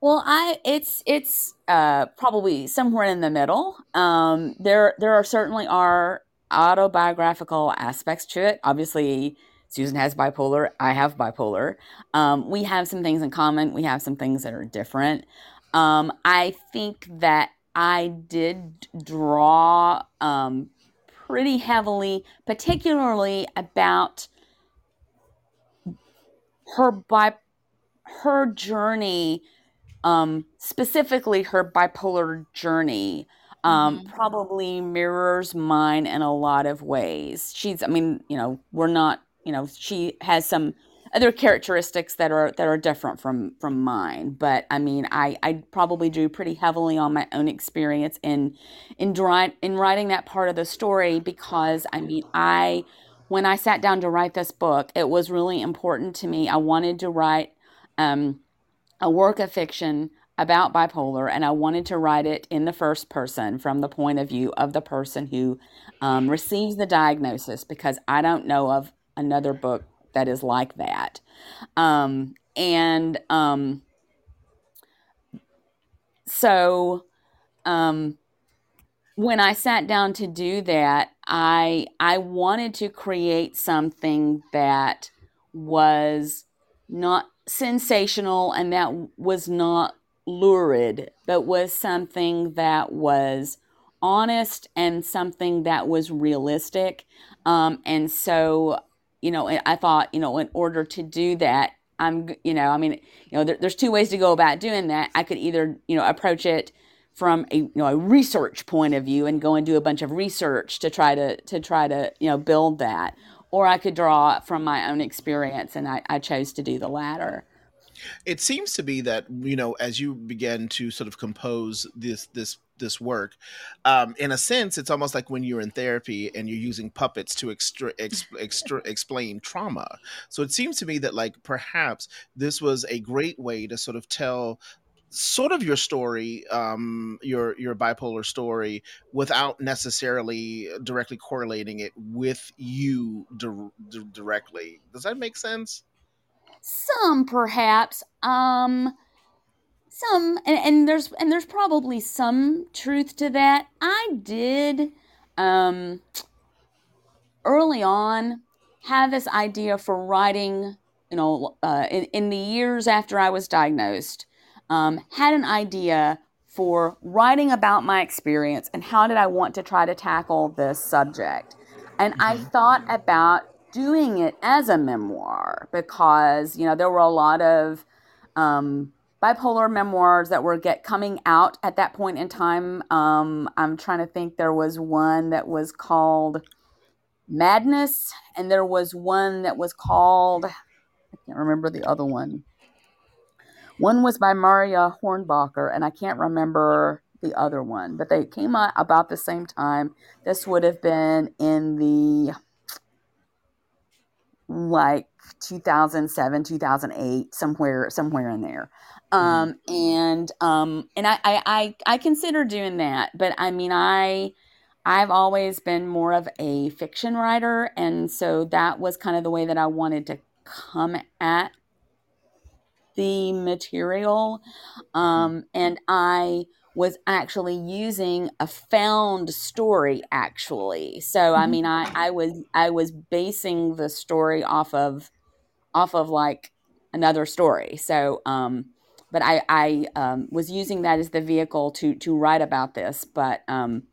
Speaker 7: Well, I it's it's uh, probably somewhere in the middle. Um, there there are certainly are autobiographical aspects to it. Obviously, Susan has bipolar. I have bipolar. Um, we have some things in common. We have some things that are different. Um, I think that I did draw um, pretty heavily, particularly about her bi- her journey um, specifically her bipolar journey um,
Speaker 3: Mhm.
Speaker 7: probably mirrors mine in a lot of ways. She's, I mean, you know, we're not, you know, she has some other characteristics that are that are different from from mine. But I mean, I I probably drew pretty heavily on my own experience in in drawing in writing that part of the story because I mean, I when I sat down to write this book, it was really important to me. I wanted to write. Um, a work of fiction about bipolar, and I wanted to write it in the first person from the point of view of the person who um, receives the diagnosis because I don't know of another book that is like that. Um, and um, so um, when I sat down to do that, I I wanted to create something that was not sensational and that was not lurid, but was something that was honest and something that was realistic. Um, and so, you know, I thought, you know, in order to do that, I'm, you know, I mean, you know, there, there's two ways to go about doing that. I could either, you know, approach it from a you know a research point of view and go and do a bunch of research to try to to try to you know build that or i could draw from my own experience and i, I chose to do the latter.
Speaker 5: It seems to be that you know as you begin to sort of compose this this this work um, in a sense it's almost like when you're in therapy and you're using puppets to extra, ex, extra, explain trauma. So it seems to me that like perhaps this was a great way to sort of tell sort of your story um your your bipolar story without necessarily directly correlating it with you dir- dir- directly. Does that make sense?
Speaker 7: Some perhaps. Um some and, and there's and there's probably some truth to that. I did um early on have this idea for writing you know uh, in, in the years after i was diagnosed um, had an idea for writing about my experience and how did i want to try to tackle this subject. And i
Speaker 5: Mhm.
Speaker 7: thought about doing it as a memoir because you know there were a lot of um, bipolar memoirs that were get coming out at that point in time. Um, i'm trying to think there was one that was called madness and there was one that was called i can't remember the other one one was by marya hornbacher and i can't remember the other one but they came out about the same time. This would have been in the like 2007 2008 somewhere somewhere in there. Um and um and I, I i i consider doing that but i mean i I've always been more of a fiction writer, and so that was kind of the way that I wanted to come at the material. Um, and I was actually using a found story actually. So i mean i i was i was basing the story off of off of like another story. So um but i i um, was using that as the vehicle to to write about this. But um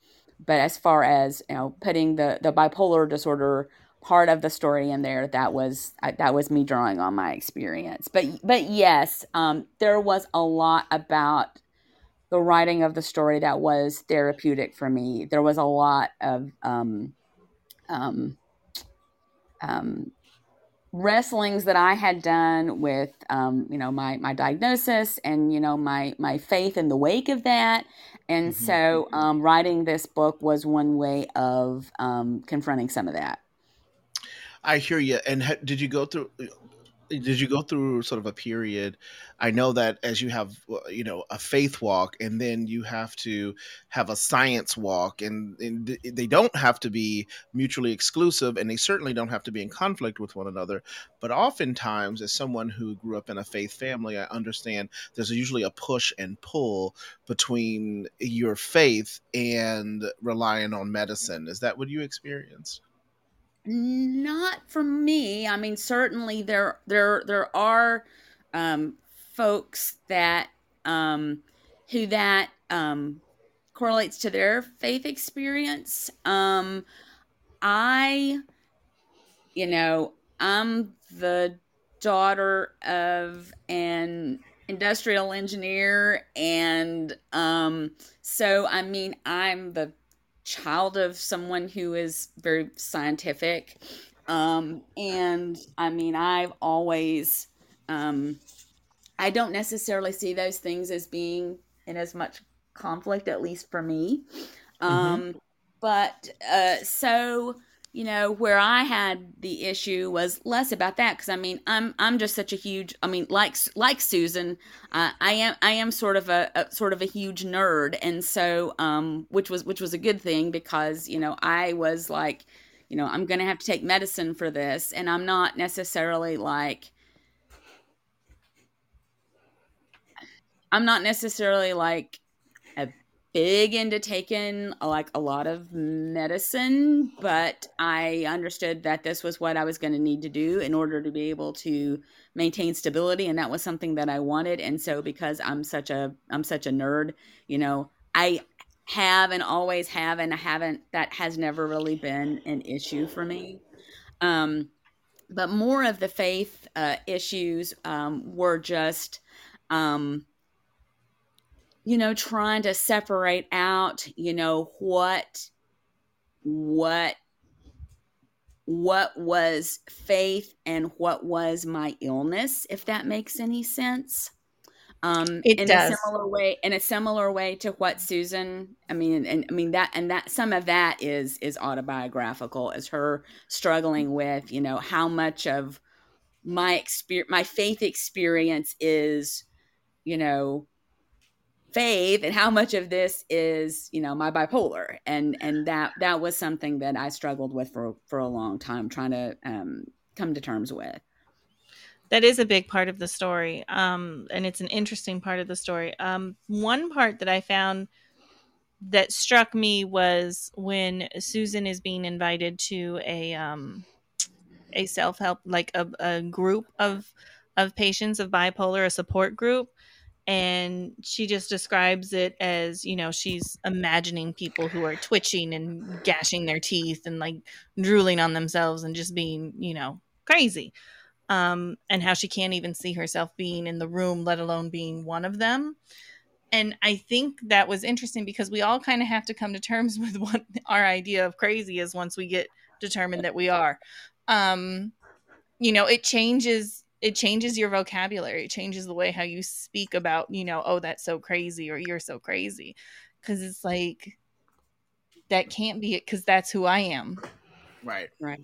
Speaker 7: but as far as you know putting the the bipolar disorder part of the story in there that was I, that was me drawing on my experience but but yes um there was a lot about the writing of the story that was therapeutic for me. There was a lot of um, um, um, wrestlings that I had done with, um, you know, my my diagnosis and you know my my faith in the wake of that. And mm-hmm. so, um, writing this book was one way of um, confronting some of that.
Speaker 5: I hear you. And ha- did you go through? did you go through sort of a period i know that as you have uh, you know a faith walk and then you have to have a science walk and, and, they don't have to be mutually exclusive and they certainly don't have to be in conflict with one another but oftentimes as someone who grew up in a faith family i understand there's usually a push and pull between your faith and relying on medicine is that what you experienced
Speaker 7: not for me. I mean, certainly there there there are um, folks that um, who that um, correlates to their faith experience. Um, I, you know, I'm the daughter of an industrial engineer, and um, so I mean, I'm the child of someone who is very scientific. Um, and I mean, I've always, um, I don't necessarily see those things as being in as much conflict, at least for me. Mm-hmm. Um, mm-hmm. But uh, so you know where i had the issue was less about that because i mean i'm i'm just such a huge i mean like like susan uh, i am i am sort of a, a, sort of a huge nerd. And so um which was which was a good thing because you know i was like you know i'm gonna have to take medicine for this. And i'm not necessarily like i'm not necessarily like big into taking like a lot of medicine, but I understood that this was what I was going to need to do in order to be able to maintain stability and that was something that I wanted and so because I'm such a I'm such a nerd, you know, I have and always have and I haven't that has never really been an issue for me. Um but more of the faith uh, issues um, were just um, you know, trying to separate out, you know, what what what was faith and what was my illness, if that makes any sense. Um,
Speaker 3: it
Speaker 7: in
Speaker 3: does.
Speaker 7: a similar way, in a similar way to what Susan, I mean, and I mean that, and that some of that is is autobiographical, as her struggling with, you know, how much of my experience, my faith experience is, you know, faith and how much of this is you know my bipolar. And and that that was something that i struggled with for for a long time trying to um, come to terms with.
Speaker 3: That is a big part of the story. Um, and it's an interesting part of the story. Um, one part that i found that struck me was when susan is being invited to a um, a self-help like a, a group of of patients of bipolar a support group and she just describes it as you know she's imagining people who are twitching and gashing their teeth and like drooling on themselves and just being you know crazy um, and how she can't even see herself being in the room let alone being one of them. And i think that was interesting because we all kind of have to come to terms with what our idea of crazy is once we get determined that we are. Um, you know it changes it changes your vocabulary it changes the way how you speak about you know oh that's so crazy or you're so crazy because it's like that can't be it because that's who i am.
Speaker 5: Right.
Speaker 7: Right.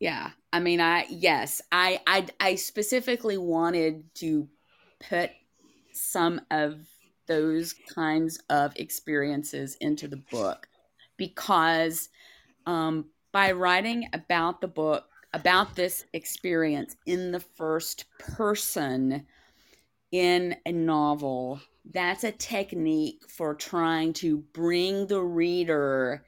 Speaker 7: Yeah i mean i yes I, I i specifically wanted to put some of those kinds of experiences into the book because um, by writing about the book, about this experience in the first person in a novel, that's a technique for trying to bring the reader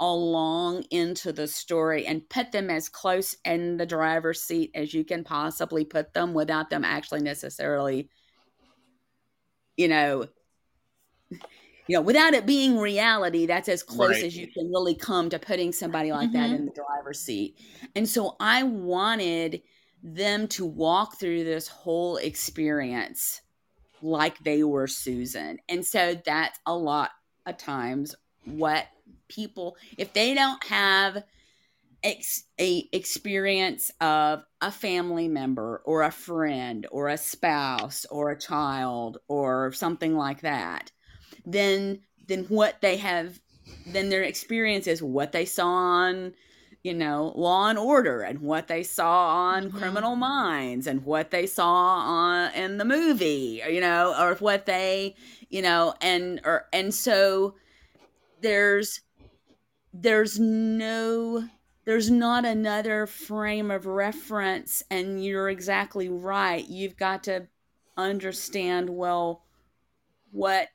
Speaker 7: along into the story and put them as close in the driver's seat as you can possibly put them without them actually necessarily you know you know without it being reality that's as close
Speaker 5: Right.
Speaker 7: as you can really come to putting somebody like that
Speaker 3: Mhm.
Speaker 7: in the driver's seat and so i wanted them to walk through this whole experience like they were susan and so that's a lot of times what people if they don't have ex- a experience of a family member or a friend or a spouse or a child or something like that then then what they have then their experience is what they saw on you know law and order and what they saw on
Speaker 3: Mhm.
Speaker 7: criminal minds and what they saw on in the movie you know or what they you know and or and so there's there's no there's not another frame of reference and you're exactly right you've got to understand well what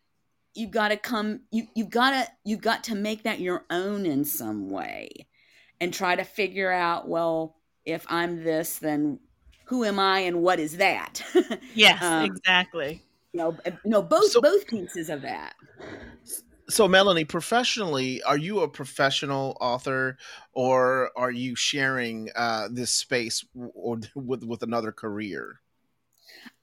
Speaker 7: you've got to come you you've got to you've got to make that your own in some way and try to figure out well if i'm this then who am i and what is that
Speaker 3: Yes,
Speaker 7: Um,
Speaker 3: exactly.
Speaker 7: you know uh, no both
Speaker 5: So-
Speaker 7: both pieces of that
Speaker 5: So, Melanie, professionally, are you a professional author, or are you sharing uh, this space w- or with with another career?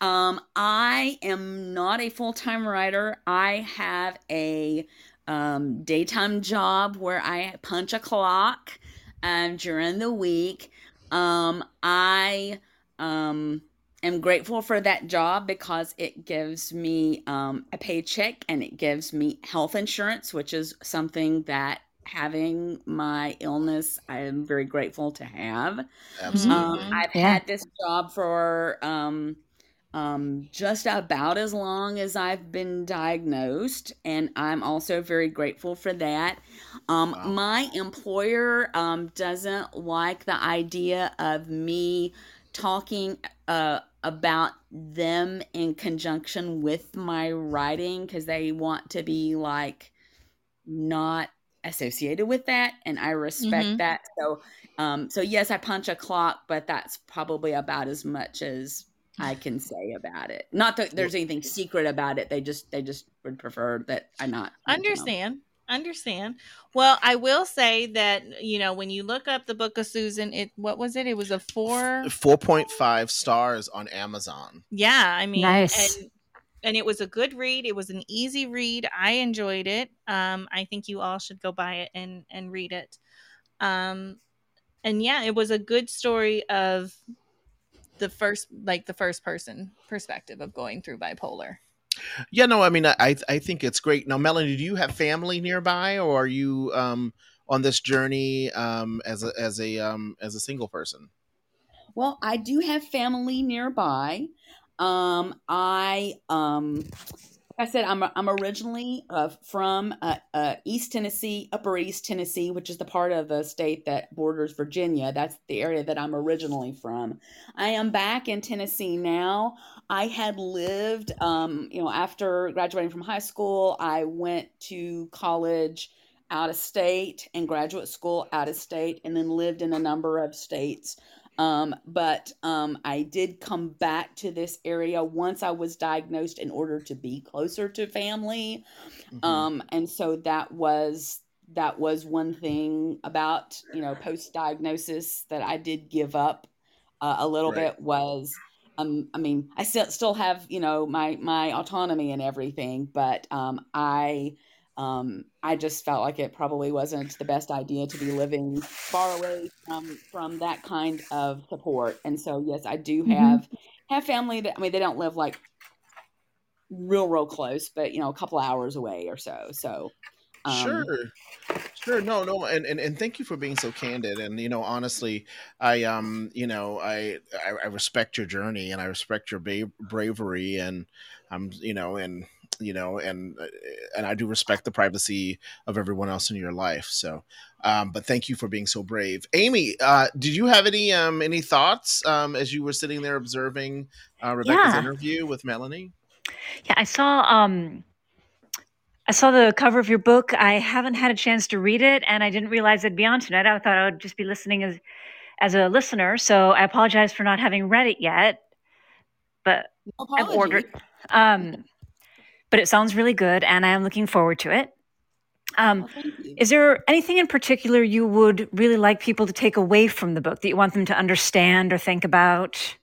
Speaker 7: Um, I am not a full time writer. I have a um, daytime job where I punch a clock um, during the week. Um, I um, am grateful for that job because it gives me um, a paycheck and it gives me health insurance, which is something that having my illness, I am very grateful to have.
Speaker 5: Absolutely.
Speaker 7: Um. I've
Speaker 4: Yeah.
Speaker 7: had this job for um, um, just about as long as I've been diagnosed, and I'm also very grateful for that. Um,
Speaker 5: Wow.
Speaker 7: My employer um, doesn't like the idea of me talking uh, about them in conjunction with my writing because they want to be like not associated with that and i respect
Speaker 3: Mhm.
Speaker 7: that so um so yes i punch a clock but that's probably about as much as i can say about it not that there's anything secret about it they just they just would prefer that i not mention 'em.
Speaker 3: Understand. Understand. Well, I will say that, you know, when you look up the book of Susan, it what was it? It was a four.
Speaker 5: Four point five stars on Amazon.
Speaker 3: Yeah, I mean,
Speaker 4: Nice.
Speaker 3: and and it was a good read. It was an easy read. I enjoyed it. Um, I think you all should go buy it and and read it. Um, and yeah, it was a good story of the first, like the first person perspective of going through bipolar.
Speaker 5: Yeah, no, I mean, I I I think it's great. Now, Melanie, do you have family nearby, or are you um, on this journey um, as a as a um, as a single person?
Speaker 7: Well, I do have family nearby. Um, I um, like I said I'm I'm originally uh, from uh, uh, East Tennessee, Upper East Tennessee, which is the part of the state that borders Virginia. That's the area that I'm originally from. I am back in Tennessee now. I had lived, um, you know, after graduating from high school, I went to college out of state and graduate school out of state, and then lived in a number of states. Um, but um, I did come back to this area once I was diagnosed in order to be closer to family.
Speaker 5: Mhm.
Speaker 7: Um, and so that was that was one thing about you know post diagnosis that I did give up uh, a little
Speaker 5: Right.
Speaker 7: bit was um, I mean I still still have you know my my autonomy and everything, but um, I um, I just felt like it probably wasn't the best idea to be living far away from from that kind of support. And so yes, I do
Speaker 4: Mhm.
Speaker 7: have have family that I mean they don't live like real real close, but you know a couple hours away or so. So um,
Speaker 5: sure sure no no and, and and thank you for being so candid and you know honestly i um you know i i, I respect your journey and i respect your ba- bravery and i'm you know and you know, and uh, and I do respect the privacy of everyone else in your life. So, um, but thank you for being so brave, Amy. Uh, did you have any um, any thoughts um, as you were sitting there observing uh, Rebecca's
Speaker 4: Yeah.
Speaker 5: interview with Melanie?
Speaker 4: Yeah, I saw um I saw the cover of your book. I haven't had a chance to read it and I didn't realize it'd be on tonight. I thought I would just be listening as as a listener, so I apologize for not having read it yet. But
Speaker 7: No
Speaker 4: I've ordered um but it sounds really good and I am looking forward to it. Um
Speaker 7: Well,
Speaker 4: is there anything in particular you would really like people to take away from the book that you want them to understand or think about?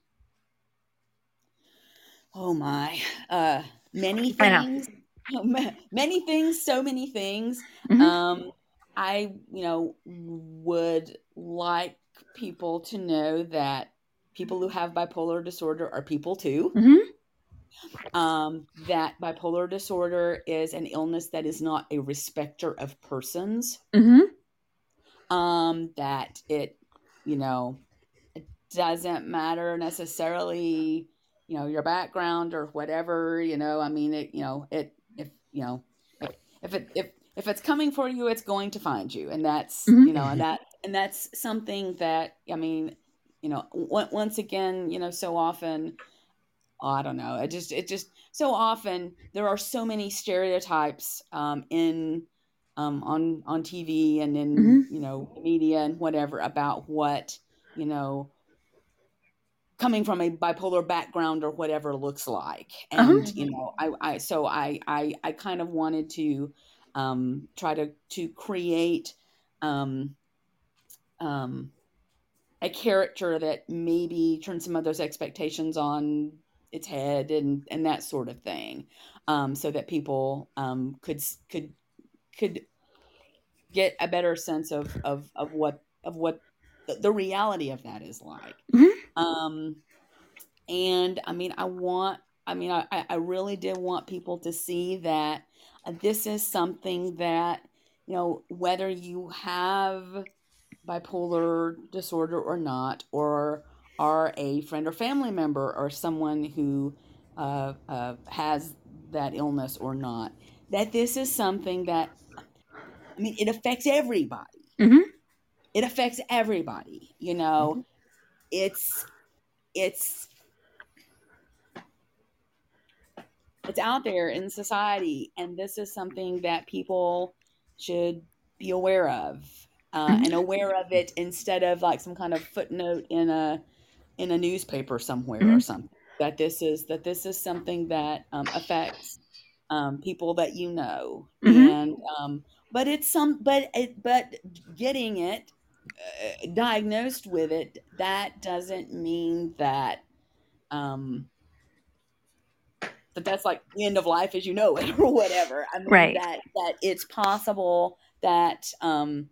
Speaker 7: Oh my. Uh many things. Many things, so many things.
Speaker 4: Mhm.
Speaker 7: Um I, you know, would like people to know that people who have bipolar disorder are people too.
Speaker 4: Mhm.
Speaker 7: Um that bipolar disorder is an illness that is not a respecter of persons.
Speaker 4: Mhm.
Speaker 7: Um that it, you know, it doesn't matter necessarily you know your background or whatever you know i mean it you know it if you know if, it if if it's coming for you it's going to find you and that's
Speaker 4: Mhm.
Speaker 7: you know and that and that's something that i mean you know on- once again you know so often i don't know it just it just so often there are so many stereotypes um in um on on tv and in
Speaker 4: Mhm.
Speaker 7: you know media and whatever about what you know coming from a bipolar background or whatever looks like
Speaker 4: Uh-huh.
Speaker 7: and you know i i so i i i kind of wanted to um try to to create um um a character that maybe turns some of those expectations on its head and and that sort of thing um so that people um could could could get a better sense of of of what of what the, the reality of that is like
Speaker 4: Mhm.
Speaker 7: um and i mean i want i mean i i I really did want people to see that uh, this is something that you know whether you have bipolar disorder or not or are a friend or family member or someone who uh, uh, has that illness or not that this is something that i mean it affects everybody
Speaker 4: Mhm.
Speaker 7: it affects everybody you know it's it's it's out there in society and this is something that people should be aware of uh,
Speaker 4: Mhm.
Speaker 7: and aware of it instead of like some kind of footnote in a in a newspaper somewhere or
Speaker 4: Mhm.
Speaker 7: something that this is that this is something that um, affects um, people that you know
Speaker 4: Mhm.
Speaker 7: and um, but it's some but it but getting it uh, diagnosed with it that doesn't mean that um that that's like the end of life as you know it or whatever i mean
Speaker 4: Right.
Speaker 7: that that it's possible that um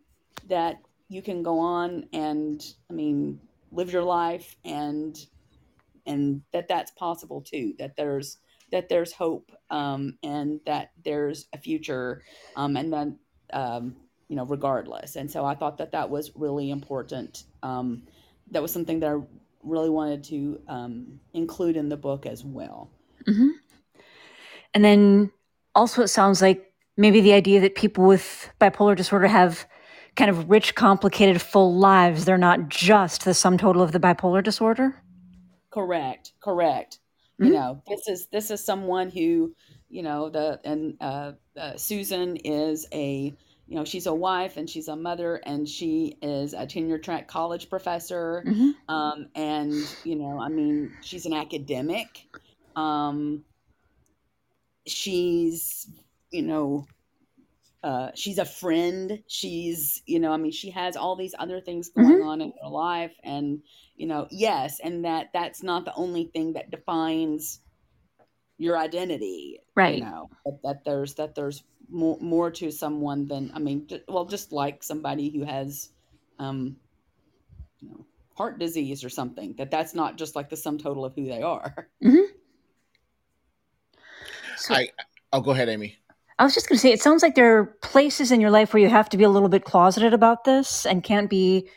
Speaker 7: that you can go on and i mean live your life and and that that's possible too that there's that there's hope um and that there's a future um and then um you know regardless and so i thought that that was really important um that was something that i really wanted to um include in the book as well
Speaker 4: mm-hmm. And then also, it sounds like maybe the idea that people with bipolar disorder have kind of rich, complicated, full lives. They're not just the sum total of the bipolar disorder.
Speaker 7: correct correct you
Speaker 4: Mhm.
Speaker 7: know this is this is someone who you know the and uh, uh susan is a you know she's a wife and she's a mother and she is a tenure track college professor
Speaker 4: Mhm.
Speaker 7: um and you know i mean she's an academic um she's you know uh she's a friend she's you know i mean she has all these other things going on in her life and you know yes and that that's not the only thing that defines your identity
Speaker 4: Right.
Speaker 7: you know that, that there's that there's more, more to someone than i mean ju- well just like somebody who has um you know heart disease or something that that's not just like the sum total of who they are
Speaker 4: So
Speaker 5: I I'll go ahead, Amy.
Speaker 4: I was just going to say, it sounds like there are places in your life where you have to be a little bit closeted about this and can't be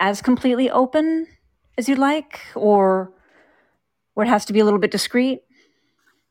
Speaker 4: as completely open as you'd like, or where it has to be a little bit discreet.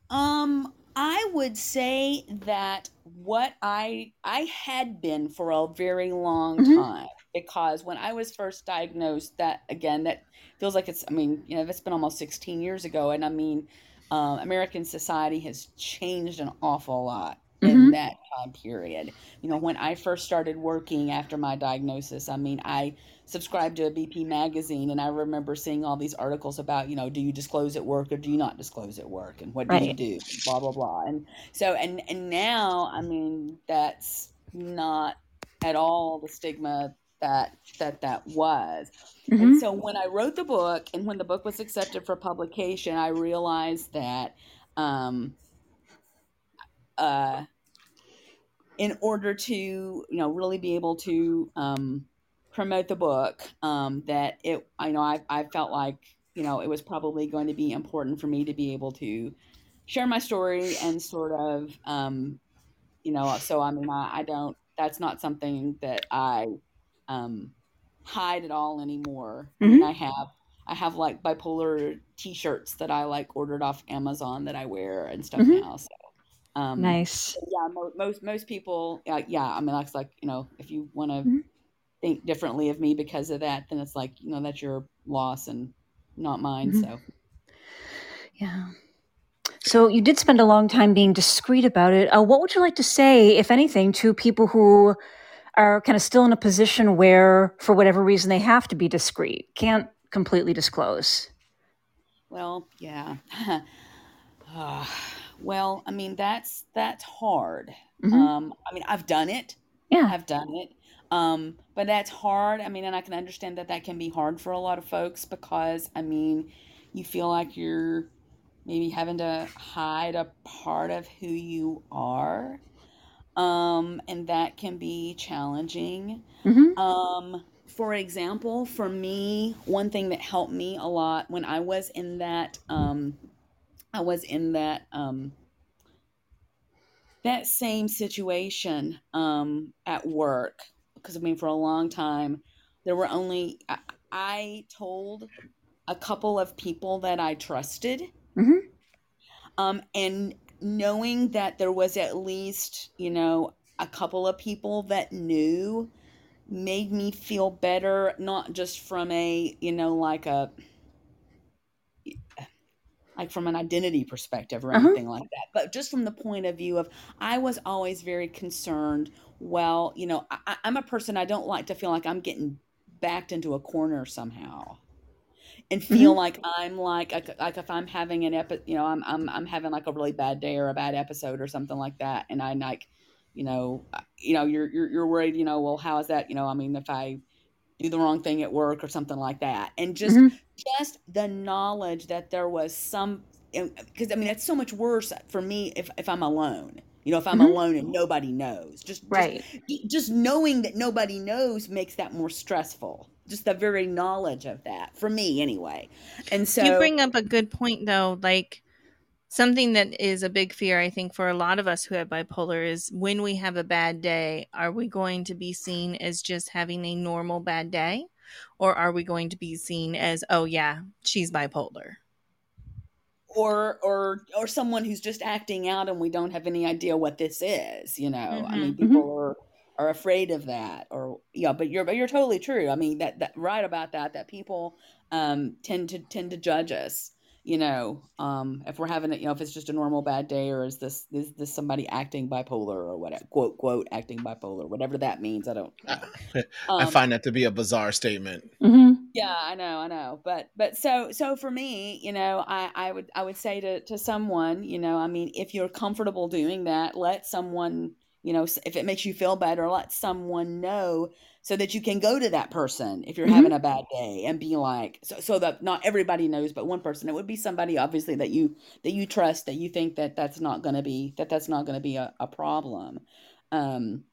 Speaker 7: Um, I would say that what I I had been for a very long
Speaker 4: Mhm.
Speaker 7: time because when I was first diagnosed, that again that feels like it's I mean you know that's been almost 16 years ago, and I mean um, American society has changed an awful lot in
Speaker 4: Mhm.
Speaker 7: that time period. You know, when I first started working after my diagnosis, I mean I subscribed to a BP magazine, and I remember seeing all these articles about, you know, do you disclose at work or do you not disclose at work, and what do you do, blah blah blah. And so, and and now, I mean, that's not at all the stigma that that that was.
Speaker 4: Mhm.
Speaker 7: And so, when I wrote the book, and when the book was accepted for publication, I realized that. Um, uh, in order to you know really be able to um, promote the book um, that it i know I, I felt like you know it was probably going to be important for me to be able to share my story and sort of um, you know so i mean I, I don't that's not something that i um, hide at all anymore
Speaker 4: Mhm.
Speaker 7: i have i have like bipolar t-shirts that i like ordered off amazon that i wear and stuff
Speaker 4: Mhm.
Speaker 7: now so um,
Speaker 4: Nice.
Speaker 7: yeah mo- most most people uh, yeah i mean that's like you know if you want to
Speaker 4: Mhm.
Speaker 7: think differently of me because of that then it's like you know that's your loss and not mine
Speaker 4: Mhm.
Speaker 7: so
Speaker 4: Yeah. So you did spend a long time being discreet about it. Uh, what would you like to say, if anything, to people who are kind of still in a position where, for whatever reason, they have to be discreet, can't completely disclose?
Speaker 7: well yeah Ah, well i mean that's that's hard
Speaker 4: Mhm.
Speaker 7: um i mean i've done it
Speaker 4: Yeah.
Speaker 7: I've done it. Um, but that's hard. I mean, and I can understand that that can be hard for a lot of folks because, I mean, you feel like you're maybe having to hide a part of who you are. Um, and that can be challenging.
Speaker 4: hmm
Speaker 7: Um, for example, for me, one thing that helped me a lot when I was in that, um, I was in that, um, that same situation um, at work. Because I mean, for a long time, there were only I, I told a couple of people that I trusted,
Speaker 4: hmm
Speaker 7: um, and knowing that there was at least you know a couple of people that knew made me feel better, not just from a you know like a like from an identity perspective or
Speaker 4: Uh-huh.
Speaker 7: anything like that, but just from the point of view of I was always very concerned. Well, you know, I, I'm a person I don't like to feel like I'm getting backed into a corner somehow, and feel
Speaker 4: hmm
Speaker 7: like I'm like like, if I'm having an epi, you know, I'm I'm I'm having like a really bad day or a bad episode or something like that, and I like, you know, you know, you're you're you're worried, you know, well, how is that, you know, I mean, if I do the wrong thing at work or something like that, and just
Speaker 4: hmm
Speaker 7: just the knowledge that there was some because i mean it's so much worse for me if, if i'm alone. You know if i'm
Speaker 4: hmm
Speaker 7: alone and nobody knows. Just just
Speaker 4: Right.
Speaker 7: just knowing that nobody knows makes that more stressful. Just the very knowledge of that for me anyway. And so You
Speaker 3: bring up a good point, though. Like something that is a big fear, I think, for a lot of us who have bipolar is when we have a bad day, are we going to be seen as just having a normal bad day? Or are we going to be seen as, oh, yeah, she's bipolar?
Speaker 7: or or or someone who's just acting out and we don't have any idea what this is you know i mean
Speaker 3: Mhm.
Speaker 4: hmm
Speaker 7: people are are afraid of that or yeah but you're but you're totally true i mean that that right about that that people um tend to tend to judge us you know um if we're having it you know if it's just a normal bad day or is this is this somebody acting bipolar or whatever quote quote acting bipolar whatever that means i don't know
Speaker 5: I, I
Speaker 7: um
Speaker 5: find that to be a bizarre statement.
Speaker 4: hmm
Speaker 7: yeah, I know, I know. But but so so for me, you know, I I would I would say to to someone, you know, I mean, if you're comfortable doing that, let someone, you know, if it makes you feel better, let someone know so that you can go to that person if you're
Speaker 4: hmm
Speaker 7: having a bad day and be like so so that not everybody knows but one person. It would be somebody obviously that you that you trust that you think that that's not going to be that that's not going to be a, a problem. Um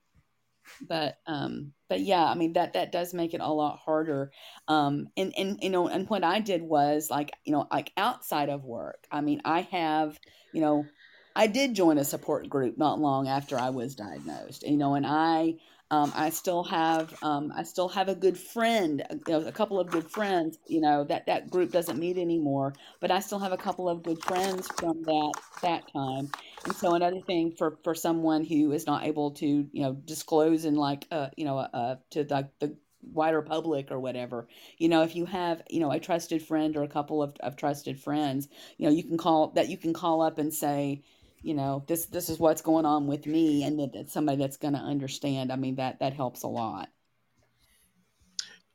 Speaker 7: but um but yeah i mean that that does make it a lot harder. Um and and you know and what i did was like you know like outside of work i mean i have you know i did join a support group not long after i was diagnosed you know and i Um, I still have um, I still have a good friend, know, a couple of good friends. You know that that group doesn't meet anymore, but I still have a couple of good friends from that that time. And so another thing for for someone who is not able to you know disclose in like uh you know uh to the the wider public or whatever you know if you have you know a trusted friend or a couple of, of trusted friends you know you can call that you can call up and say you know this this is what's going on with me and that, that somebody that's going to understand i mean that that helps a lot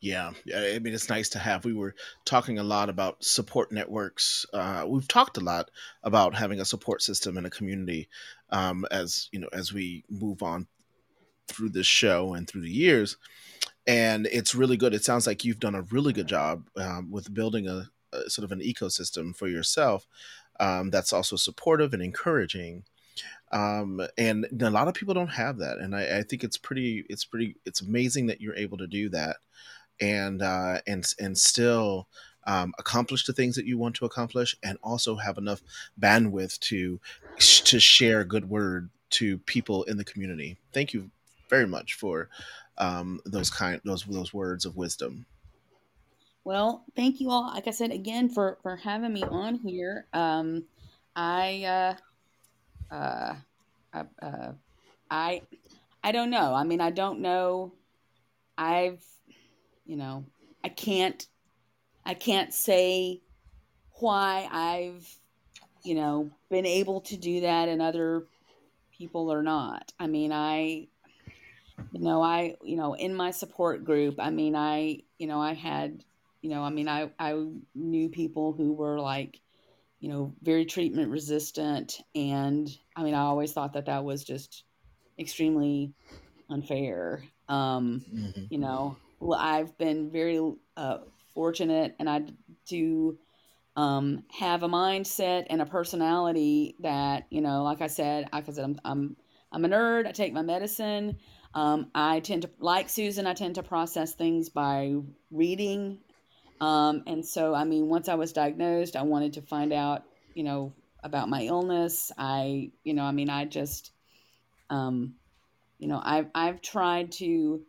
Speaker 5: Yeah, I mean, it's nice to have. We were talking a lot about support networks. Uh, we've talked a lot about having a support system in a community um, as you know as we move on through this show and through the years. And it's really good. It sounds like you've done a really good job um, with building a, a sort of an ecosystem for yourself um, that's also supportive and encouraging. Um, and a lot of people don't have that, and I, I think it's pretty. It's pretty. It's amazing that you're able to do that and uh, and and still um, accomplish the things that you want to accomplish, and also have enough bandwidth to to share good word to people in the community. Thank you very much for um, those kind those those words of wisdom.
Speaker 7: Well thank you all like i said again for for having me on here um i uh uh I, uh, I I don't know. I mean, I don't know. I've, you know, I can't, I can't say why I've, you know, been able to do that and other people are not. I mean, I, you know, I, you know, in my support group, I mean, I, you know, I had, you know, I mean, I, I knew people who were like, you know, very treatment resistant. And I mean, I always thought that that was just extremely unfair. Um,
Speaker 5: Mhm.
Speaker 7: you know, well, I've been very uh, fortunate and I do um, have a mindset and a personality that, you know, like I said, I said, I'm, I'm, I'm a nerd. I take my medicine. Um, I tend to, like Susan, I tend to process things by reading. Um, and so, I mean, once I was diagnosed, I wanted to find out, you know, about my illness. I, you know, I mean, I just, um, you know, I've, I've tried to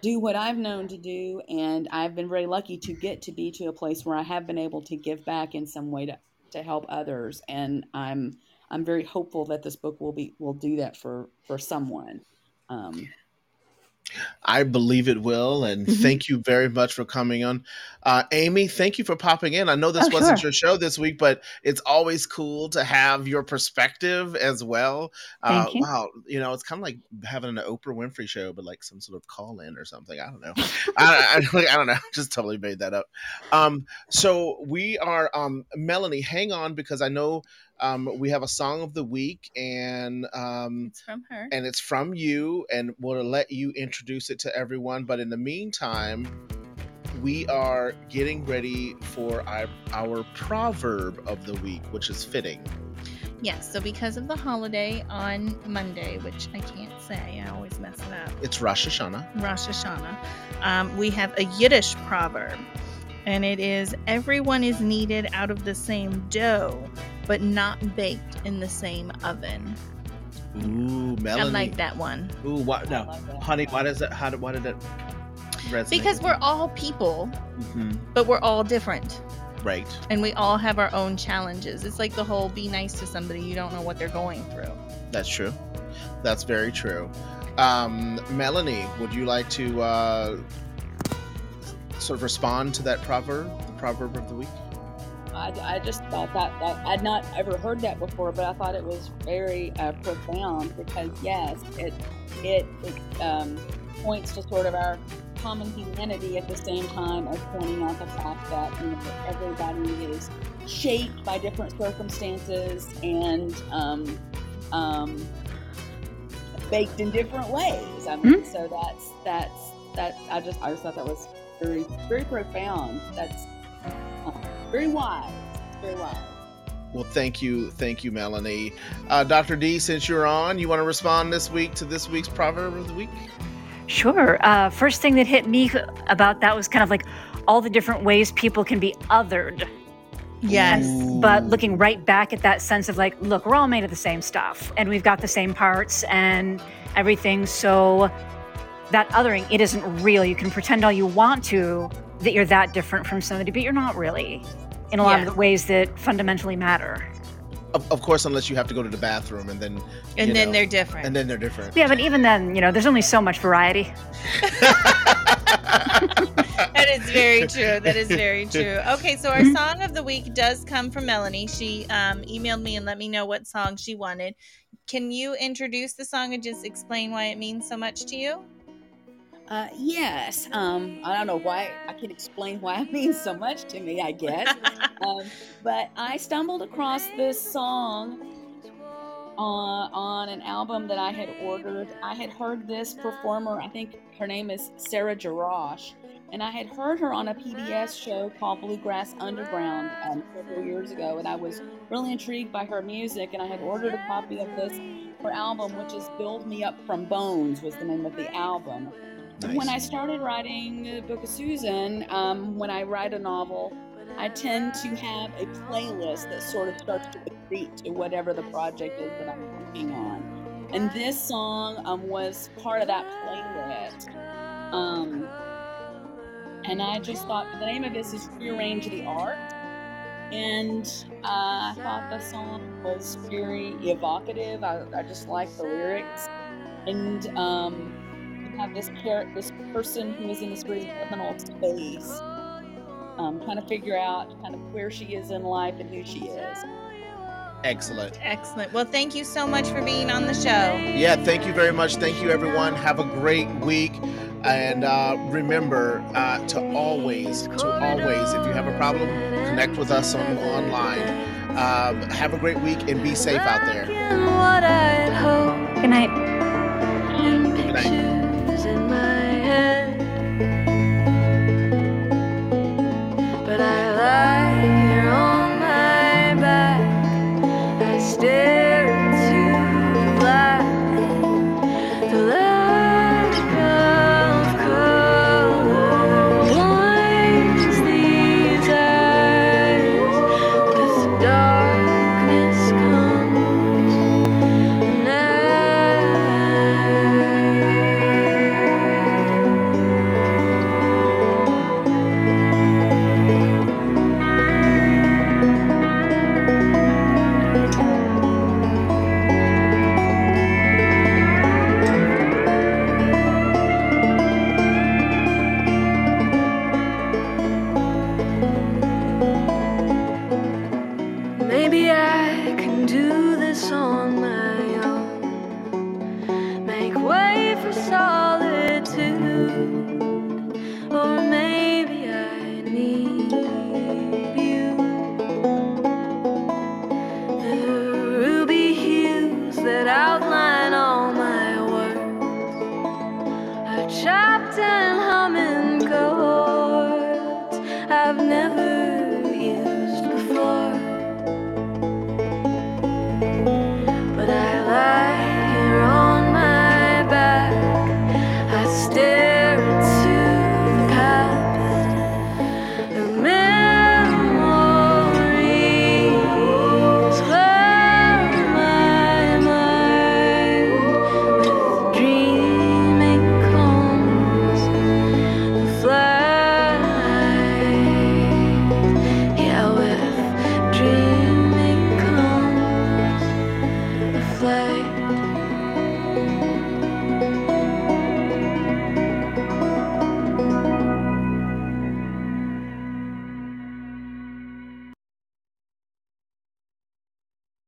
Speaker 7: do what I've known to do, and I've been very lucky to get to be to a place where I have been able to give back in some way to, to help others. And I'm, I'm very hopeful that this book will be, will do that for, for someone. Um,
Speaker 5: I believe it will, and
Speaker 4: Mhm.
Speaker 5: thank you very much for coming on, uh, Amy. Thank you for popping in. I know this
Speaker 4: Oh,
Speaker 5: wasn't
Speaker 4: sure.
Speaker 5: your show this week, but it's always cool to have your perspective as well. Uh,
Speaker 4: you.
Speaker 5: Wow, you know, it's kind of like having an Oprah Winfrey show, but like some sort of call in or something. I don't know. I, I, I don't know. Just totally made that up. Um, so we are, um, Melanie. Hang on, because I know um, we have a song of the week, and um,
Speaker 3: It's from her.
Speaker 5: and it's from you and we'll let you introduce it to everyone but in the meantime we are getting ready for our, our proverb of the week which is fitting
Speaker 3: Yes, so because of the holiday on Monday, which I can't say, I always mess it up.
Speaker 5: it's rosh hashanah
Speaker 3: Rosh Hashanah, um, we have a Yiddish proverb, and it is Everyone is kneaded out of the same dough, but not baked in the same oven.
Speaker 5: ooh melanie
Speaker 3: I like that one.
Speaker 5: ooh what no
Speaker 7: love that.
Speaker 5: honey why does that how did why did that resonate
Speaker 3: Because we're all people,
Speaker 5: Mhm,
Speaker 3: but we're all different.
Speaker 5: right
Speaker 3: And we all have our own challenges. It's like the whole be nice to somebody, you don't know what they're going through.
Speaker 5: that's true that's very true um, melanie would you like to uh, sort of respond to that proverb the proverb of the week
Speaker 7: I, I just thought that, that I'd not ever heard that before, but I thought it was very uh, profound because yes, it it, it um, points to sort of our common humanity at the same time as pointing out the fact that you know, everybody is shaped by different circumstances and um, um, baked in different ways. I mean, so that's that's that. I just I just thought that was very very profound. That's very wise. Very wise.
Speaker 5: Well, thank you, thank you, Melanie. Uh, Dr. D, since you're on, you want to respond this week to this week's proverb of the week?
Speaker 4: Sure. Uh, first thing that hit me about that was kind of like all the different ways people can be othered.
Speaker 3: Yes.
Speaker 4: But looking right back at that sense of like, look, we're all made of the same stuff and we've got the same parts. And
Speaker 8: everything. so that othering, it isn't real. You can pretend all you want to that you're that different from somebody, but you're not really in a lot
Speaker 3: Yeah.
Speaker 8: of the ways that fundamentally matter.
Speaker 5: Of, of course, unless you have to go to the bathroom and then
Speaker 3: And then
Speaker 5: know,
Speaker 3: they're different.
Speaker 5: and then they're different.
Speaker 8: Yeah, but even then, you know, there's only so much variety.
Speaker 3: that is very true. That is very true. Okay, so our song of the week does come from Melanie. She um, emailed me and let me know what song she wanted. Can you introduce the song and just explain why it means so much to you?
Speaker 7: Uh, yes. Um, I don't know why I can explain why it means so much to me, I guess. um, but I stumbled across this song on, on an album that I had ordered. I had heard this performer, I think her name is Sarah Jarosz, and I had heard her on a PBS show called Bluegrass Underground um, several years ago, and I was really intrigued by her music, and I had ordered a copy of this her album, which is "Build Me Up from Bones," was the name of the album.
Speaker 5: Nice.
Speaker 7: When I started writing the Book of Susan, um, when I write a novel, I tend to have a playlist that sort of starts to accrete to whatever the project is that I'm working on. And this song um, was part of that playlist. Um, and I just thought the name of this is Rearrange the Art. And uh, I thought the song was very evocative. I, I just liked the lyrics. And um, have this char- this person who is in this very liminal space, um, trying to figure out kind of where she is in life and who she is.
Speaker 5: Excellent.
Speaker 3: Excellent. Well, thank you so much for being on the show.
Speaker 5: Yeah, thank you very much. Thank you, everyone. Have a great week. And uh, remember uh, to always, to always, if you have a problem, connect with us on online. Um, have a great week and be safe out there.
Speaker 8: Good night.